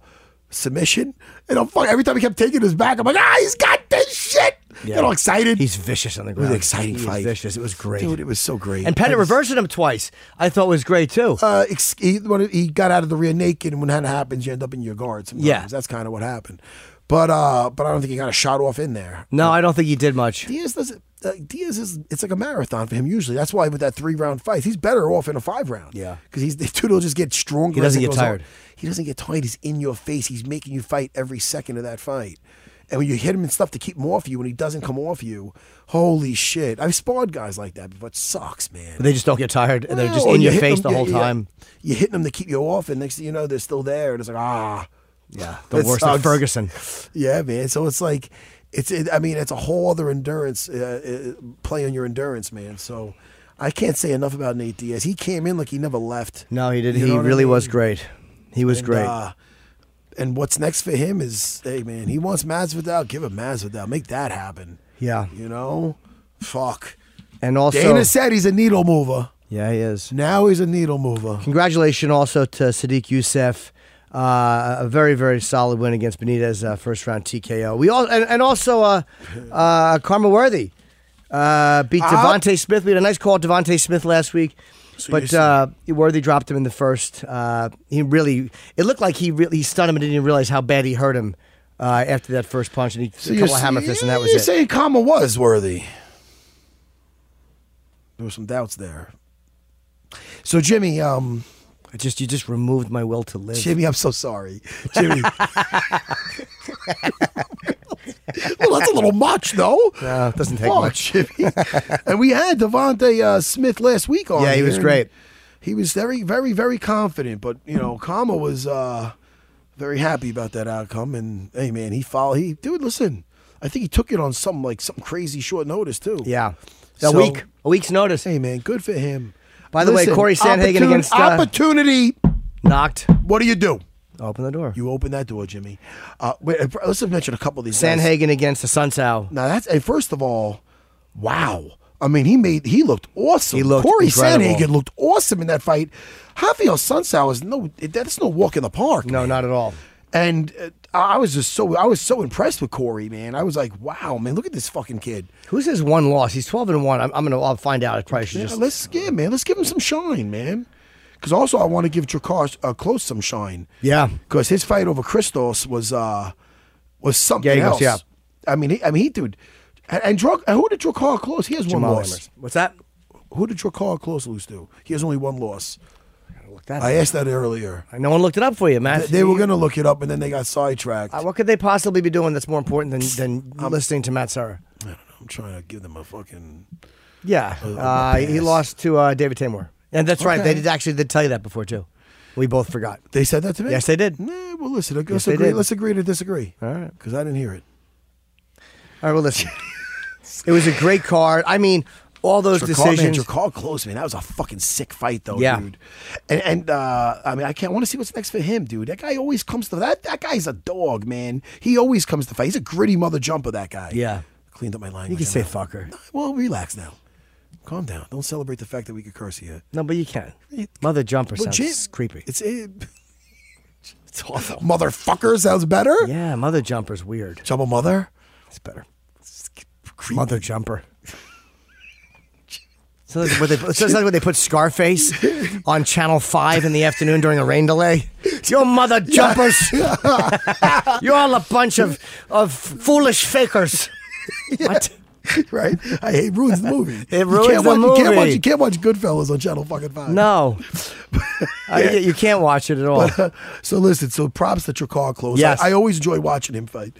submission, and I'm fuck, every time he kept taking his back, I'm like, ah, he's got this shit. Get all excited. He's vicious on the It was ground. an exciting He is fight. vicious. It was great. Dude, it was so great. and Pettis I just- reversing him twice. I thought was great too. Uh, ex- he, when he got out of the rear naked, and when that happens, you end up in your guard. Sometimes. Yeah. that's kind of what happened. But uh, but I don't think he got a shot off in there. no, I don't think he did much. Diaz doesn't. Uh, Diaz is. It's like a marathon for him usually. That's why with that three round fight, he's better off in a five round. Yeah. because he's the dude will just get stronger. He doesn't as get goes on. tired. He doesn't get tired. He's in your face. He's making you fight every second of that fight. And when you hit him and stuff to keep him off you, when he doesn't come off you, holy shit! I've sparred guys like that but It sucks, man. They just don't get tired, and they're just in your face them- the whole yeah, yeah. time. You're hitting them to keep you off, and next thing you know, they're still there. And it's like ah, Yeah, [laughs] the worst. Like. Ferguson. [laughs] yeah, man. So it's like, it's. It, I mean, it's a whole other endurance uh, uh, play on your endurance, man. So I can't say enough about Nate Diaz. He came in like he never left. No, he did. You he what I really was great. He was And, great. uh, and what's next for him is, hey, man, he wants Masvidal. Give him Masvidal. Make that happen. yeah, You know, fuck. and also, Dana said he's a needle mover. yeah, he is. Now he's a needle mover. Congratulations also to Sodiq Yusuff. Uh, a very, very solid win against Benitez, uh, first round TKO. We all and, and also uh, uh, Kama Worthy uh, beat Ah. Devonte Smith. We had a nice call, Devonte Smith last week, So but you're uh, Worthy dropped him in the first. Uh, he really, it looked like he really he stunned him and didn't even realize how bad he hurt him uh, after that first punch, and he So a couple of hammer fists, and that was you're it. saying Kama was worthy. There were some doubts there. So Jimmy, um, I just you just removed my will to live. Jimmy, I'm so sorry, Jimmy. [laughs] well, that's a little much, though. No, it doesn't take Fuck, much. Jimmy. [laughs] and we had Devonte uh, Smith last week on. Yeah, he was great. He was very, very, very confident. But you know, Kama was uh, very happy about that outcome. And hey, man, he followed. He dude, listen. I think he took it on some like some crazy short notice too. Yeah, a So- week, a week's notice. Hey, man, good for him. By the way, Cory Sandhagen opportun- against, uh, opportunity. Knocked. What do you do? Open the door. You open that door, Jimmy. Uh, wait, uh, let's just mention a couple of these. guys. Sandhagen against the Sun. Now that's and first of all, wow. I mean, he made he looked awesome. He looked Cory incredible. Sandhagen looked awesome in that fight. Raphael Assunção is no that's no walk in the park. No, man. not at all. And uh, I was just so I was so impressed with Cory, man. I was like, wow, man, look at this fucking kid. Who's his one loss? He's twelve and one. I'm, I'm gonna. I'll find out. I probably should Yeah, just. let's yeah, man, let's give him some shine, man. Because also I want to give Drakkar uh, Klose some shine. Yeah. because his fight over Christos was uh was something Giagos, else. yeah. I mean, he, I mean, he dude, and, and who did Drakkar Klose? He has Jamal one loss. Emmers. What's that? Who did Drakkar Klose lose to? He has only one loss. That. I up. asked that earlier. No one looked it up for you, man. They, they were going to look it up, and then they got sidetracked. Uh, what could they possibly be doing that's more important than than listening to Matt Serra? I don't know. I'm trying to give them a fucking. Yeah, a uh, he lost to uh, David Teymur, and that's right. They did actually did tell you that before too. We both forgot. They said that to me. Yes, they did. Nah, well, listen. Let's Yes, agree. Let's agree to disagree. All right. Because I didn't hear it. All right. Well, listen. [laughs] it was a great card. I mean, all those Drakkar, man, decisions. Drakkar Klose, man. That was a fucking sick fight, though, Yeah. dude. And, and uh, I mean, I can't want to see what's next for him, dude. That guy always comes to that. That guy's a dog, man. He always comes to fight. He's a gritty mother jumper. That guy. Yeah. Cleaned up my language. You can say fucker. Well, relax now. Calm down. Don't celebrate the fact that we could curse here. No, but you can. Mother jumper sounds creepy. It's it. [laughs] It's awful. Motherfucker sounds better. Yeah, mother jumper's weird. Jumbo mother. It's better. Creepy. Mother jumper. So that's what they, so that's like when they put Scarface on Channel 5 in the afternoon during a rain delay. Your mother jumpers. [laughs] You're all a bunch of, of foolish fakers. What? right? I hate ruins the movie. It You ruins can't the watch, You can't watch. movie. You can't watch Goodfellas on Channel fucking Five. No. [laughs] Uh, you- you can't watch it at all. so listen, so props to Drakkar Klose. Yes. I, I always enjoy watching him fight.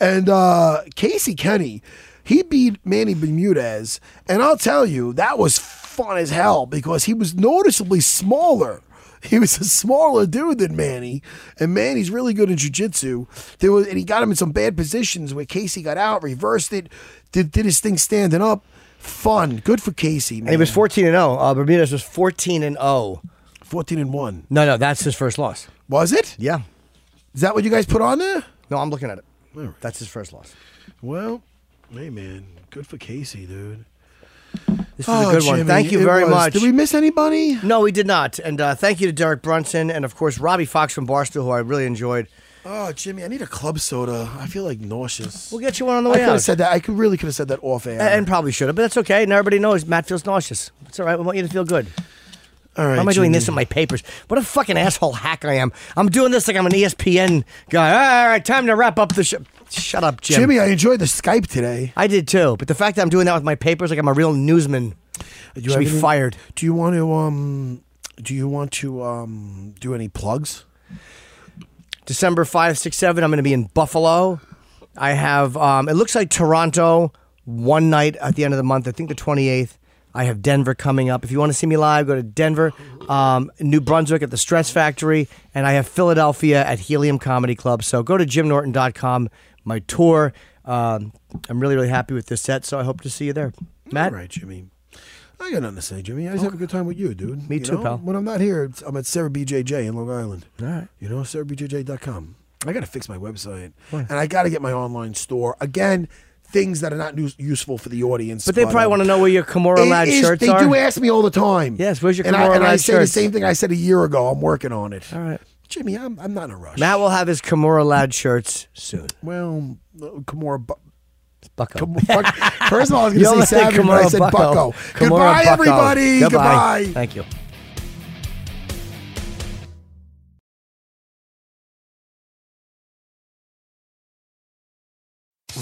And uh, Casey Kenney, he beat Manny Bermudez, and I'll tell you that was fun as hell because he was noticeably smaller. [laughs] He was a smaller dude than Manny, and Manny's really good in jiu-jitsu. There was, and he got him in some bad positions where Casey got out, reversed it, did, did his thing standing up. Fun, good for Casey. Man. And he was 14 and 0. Uh, Bermudez was 14 and 0. 14 and one. No, no, that's his first loss. Was it? Yeah. Is that what you guys put on there? No, I'm looking at it. That's his first loss. Well, hey man, good for Casey, dude. This was Oh, a good Jimmy, one. Thank you very was. much. Did we miss anybody? No, we did not. And uh, thank you to Derek Brunson and, of course, Robbie Fox from Barstool, who I really enjoyed. Oh, Jimmy, I need a club soda. I feel like nauseous. We'll get you one on the way out. I could have said that. I could really could have said that off air. And probably should have, but that's okay. And everybody knows Matt feels nauseous. It's all right. We want you to feel good. All right. Why am I doing this in my papers? What a fucking asshole hack I am. I'm doing this like I'm an ESPN guy. All right, time to wrap up the show. Shut up, Jim. Jimmy, I enjoyed the Skype today. I did too. But the fact that I'm doing that with my papers like I'm a real newsman Do should be any- fired. Do you want to um? Do you want to um? Do any plugs? December 5, 6, 7, I'm going to be in Buffalo. I have, um, it looks like Toronto one night at the end of the month, I think the 28th. I have Denver coming up. If you want to see me live, go to Denver, um, New Brunswick at the Stress Factory, and I have Philadelphia at Helium Comedy Club. So go to jimnorton.com, my tour. Um, I'm really, really happy with this set, so I hope to see you there. Matt? All right, Jimmy. I got nothing to say, Jimmy. I just have a good time with you, dude. Me You too, know? pal. When I'm not here, I'm at Serra BJJ in Long Island. All right. You know, serrabjj.com. I got to fix my website. And I got to get my online store. Again, things that are not us- useful for the audience. But they probably um, want to know where your Kimura Lad is- shirts they are. They do ask me all the time. Yes, where's your and I, Kimura and I say the same thing I said a year ago. I'm working on it. All right. Jimmy, I'm, I'm not in a rush. Matt will have his Kimura Lad shirts soon. Well, uh, Kimura. Bu- Bucko. Kim- fuck- [laughs] First of all, I was going to say Savage, but I said Bucko. Bucko. Kimura Goodbye, Bucko. everybody. Goodbye. Goodbye. Thank you.